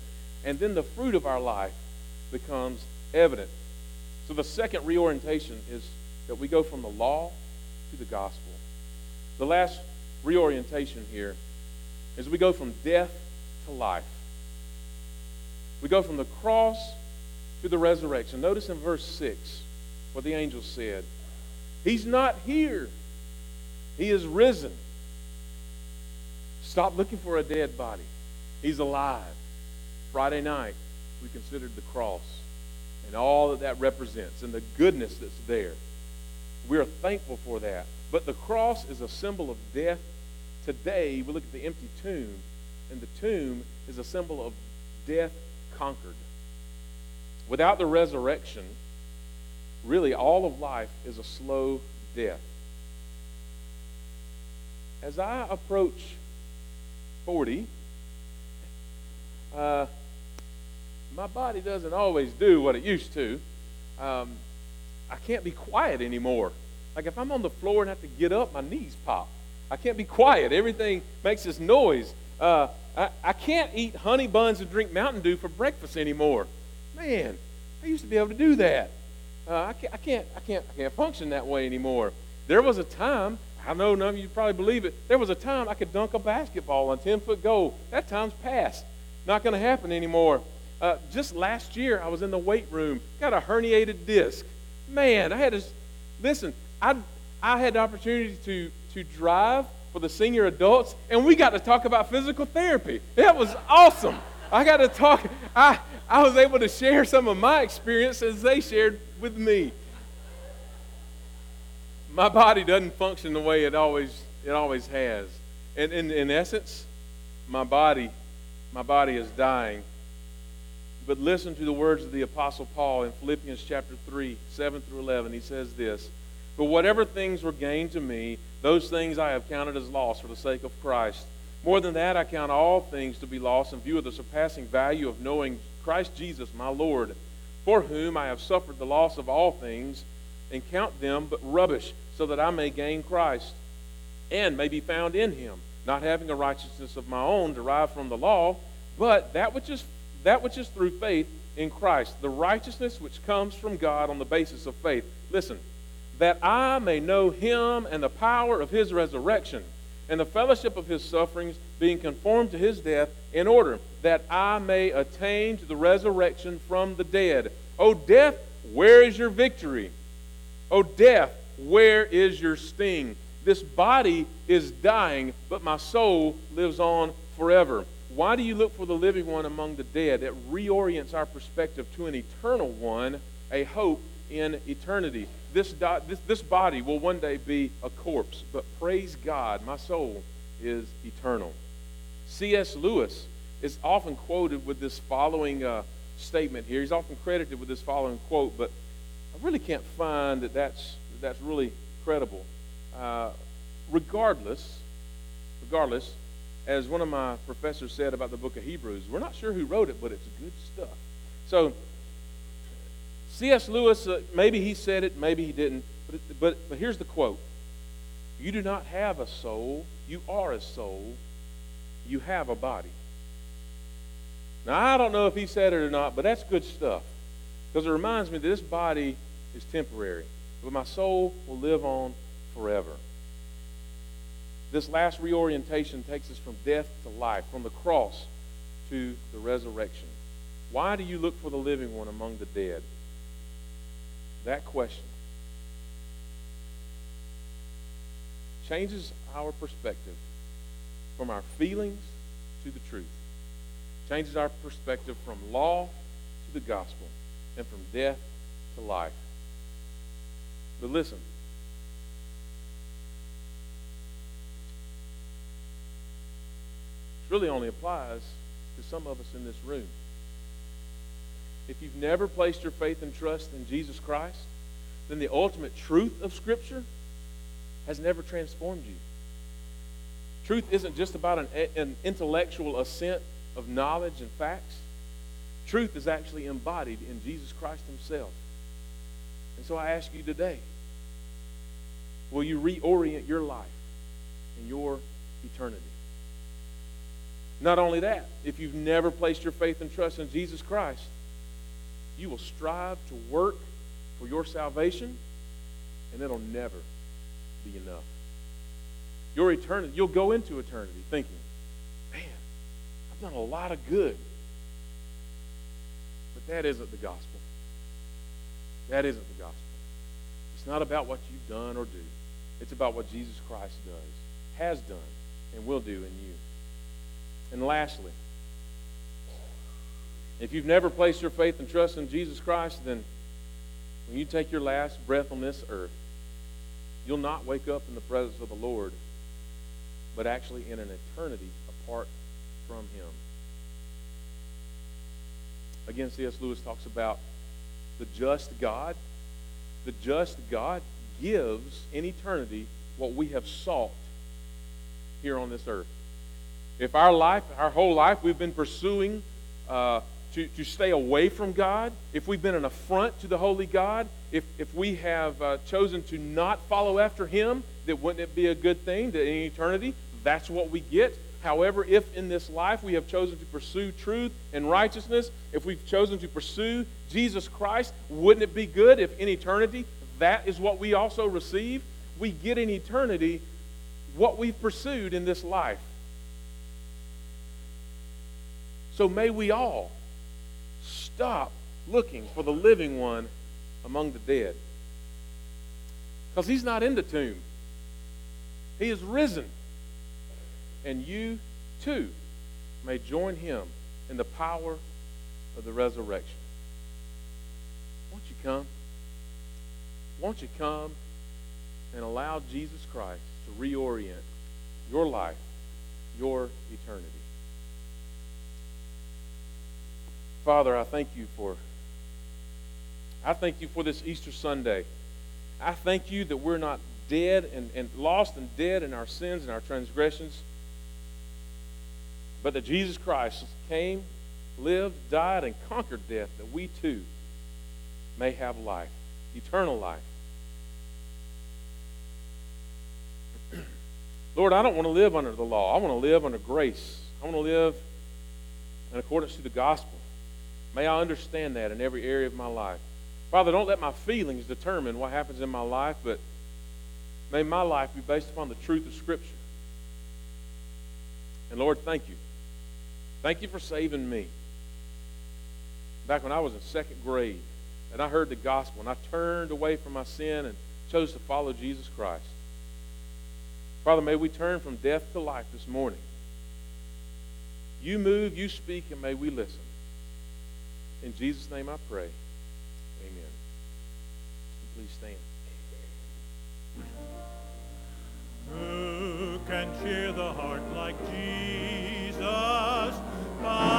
S1: and then the fruit of our life becomes evident. So the second reorientation is that we go from the law to the gospel. The last reorientation here is we go from death to life. We go from the cross to the resurrection. Notice in verse 6 what the angel said He's not here, He is risen. Stop looking for a dead body. He's alive. Friday night, we considered the cross and all that that represents and the goodness that's there. We are thankful for that. But the cross is a symbol of death. Today, we look at the empty tomb, and the tomb is a symbol of death conquered. Without the resurrection, really all of life is a slow death. As I approach 40, uh, my body doesn't always do what it used to. Um, I can't be quiet anymore. Like if I'm on the floor and have to get up, my knees pop. I can't be quiet. Everything makes this noise. Uh, I, I can't eat honey buns and drink Mountain Dew for breakfast anymore. Man, I used to be able to do that. Uh, I, can't, I, can't, I, can't, I can't function that way anymore. There was a time, I know none of you probably believe it, there was a time I could dunk a basketball on 10 foot goal. That time's past. Not going to happen anymore. Uh, just last year, I was in the weight room, got a herniated disc. Man, I had to, listen, I, I had the opportunity to, to drive for the senior adults, and we got to talk about physical therapy. That was awesome. I got to talk, I, I was able to share some of my experiences they shared with me. My body doesn't function the way it always, it always has. And in, in essence, my body, my body is dying. But listen to the words of the Apostle Paul in Philippians chapter 3, 7 through 11. He says this But whatever things were gained to me, those things I have counted as loss for the sake of Christ. More than that, I count all things to be lost in view of the surpassing value of knowing Christ Jesus, my Lord, for whom I have suffered the loss of all things, and count them but rubbish, so that I may gain Christ, and may be found in him, not having a righteousness of my own derived from the law, but that which is that which is through faith in Christ, the righteousness which comes from God on the basis of faith. Listen, that I may know him and the power of his resurrection and the fellowship of his sufferings, being conformed to his death, in order that I may attain to the resurrection from the dead. O death, where is your victory? O death, where is your sting? This body is dying, but my soul lives on forever. Why do you look for the living one among the dead? It reorients our perspective to an eternal one, a hope in eternity. This, this, this body will one day be a corpse, but praise God, my soul is eternal. C.S. Lewis is often quoted with this following uh, statement here. He's often credited with this following quote, but I really can't find that that's, that that's really credible. Uh, regardless, regardless, as one of my professors said about the book of Hebrews, we're not sure who wrote it, but it's good stuff. So, C.S. Lewis, uh, maybe he said it, maybe he didn't, but, but, but here's the quote You do not have a soul, you are a soul, you have a body. Now, I don't know if he said it or not, but that's good stuff because it reminds me that this body is temporary, but my soul will live on forever. This last reorientation takes us from death to life, from the cross to the resurrection. Why do you look for the living one among the dead? That question changes our perspective from our feelings to the truth, changes our perspective from law to the gospel, and from death to life. But listen, It really only applies to some of us in this room. If you've never placed your faith and trust in Jesus Christ, then the ultimate truth of Scripture has never transformed you. Truth isn't just about an, an intellectual assent of knowledge and facts. Truth is actually embodied in Jesus Christ Himself. And so I ask you today will you reorient your life and your eternity? Not only that, if you've never placed your faith and trust in Jesus Christ, you will strive to work for your salvation, and it'll never be enough. Your eternity, you'll go into eternity thinking, man, I've done a lot of good. But that isn't the gospel. That isn't the gospel. It's not about what you've done or do. It's about what Jesus Christ does, has done, and will do in you. And lastly, if you've never placed your faith and trust in Jesus Christ, then when you take your last breath on this earth, you'll not wake up in the presence of the Lord, but actually in an eternity apart from Him. Again, C.S. Lewis talks about the just God. The just God gives in eternity what we have sought here on this earth. If our life, our whole life, we've been pursuing uh, to, to stay away from God, if we've been an affront to the holy God, if, if we have uh, chosen to not follow after Him, then wouldn't it be a good thing that in eternity that's what we get? However, if in this life we have chosen to pursue truth and righteousness, if we've chosen to pursue Jesus Christ, wouldn't it be good if in eternity that is what we also receive? We get in eternity what we've pursued in this life. So may we all stop looking for the living one among the dead. Because he's not in the tomb, he is risen. And you, too, may join him in the power of the resurrection. Won't you come? Won't you come and allow Jesus Christ to reorient your life, your eternity? Father, I thank you for I thank you for this Easter Sunday. I thank you that we're not dead and, and lost and dead in our sins and our transgressions, but that Jesus Christ came, lived, died, and conquered death, that we too may have life, eternal life. Lord, I don't want to live under the law. I want to live under grace. I want to live in accordance to the gospel. May I understand that in every area of my life. Father, don't let my feelings determine what happens in my life, but may my life be based upon the truth of Scripture. And Lord, thank you. Thank you for saving me. Back when I was in second grade, and I heard the gospel, and I turned away from my sin and chose to follow Jesus Christ. Father, may we turn from death to life this morning. You move, you speak, and may we listen. In Jesus' name I pray. Amen. Please stand.
S7: Who can cheer the heart like Jesus by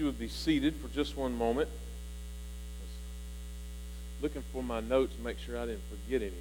S1: you would be seated for just one moment. Looking for my notes to make sure I didn't forget anything.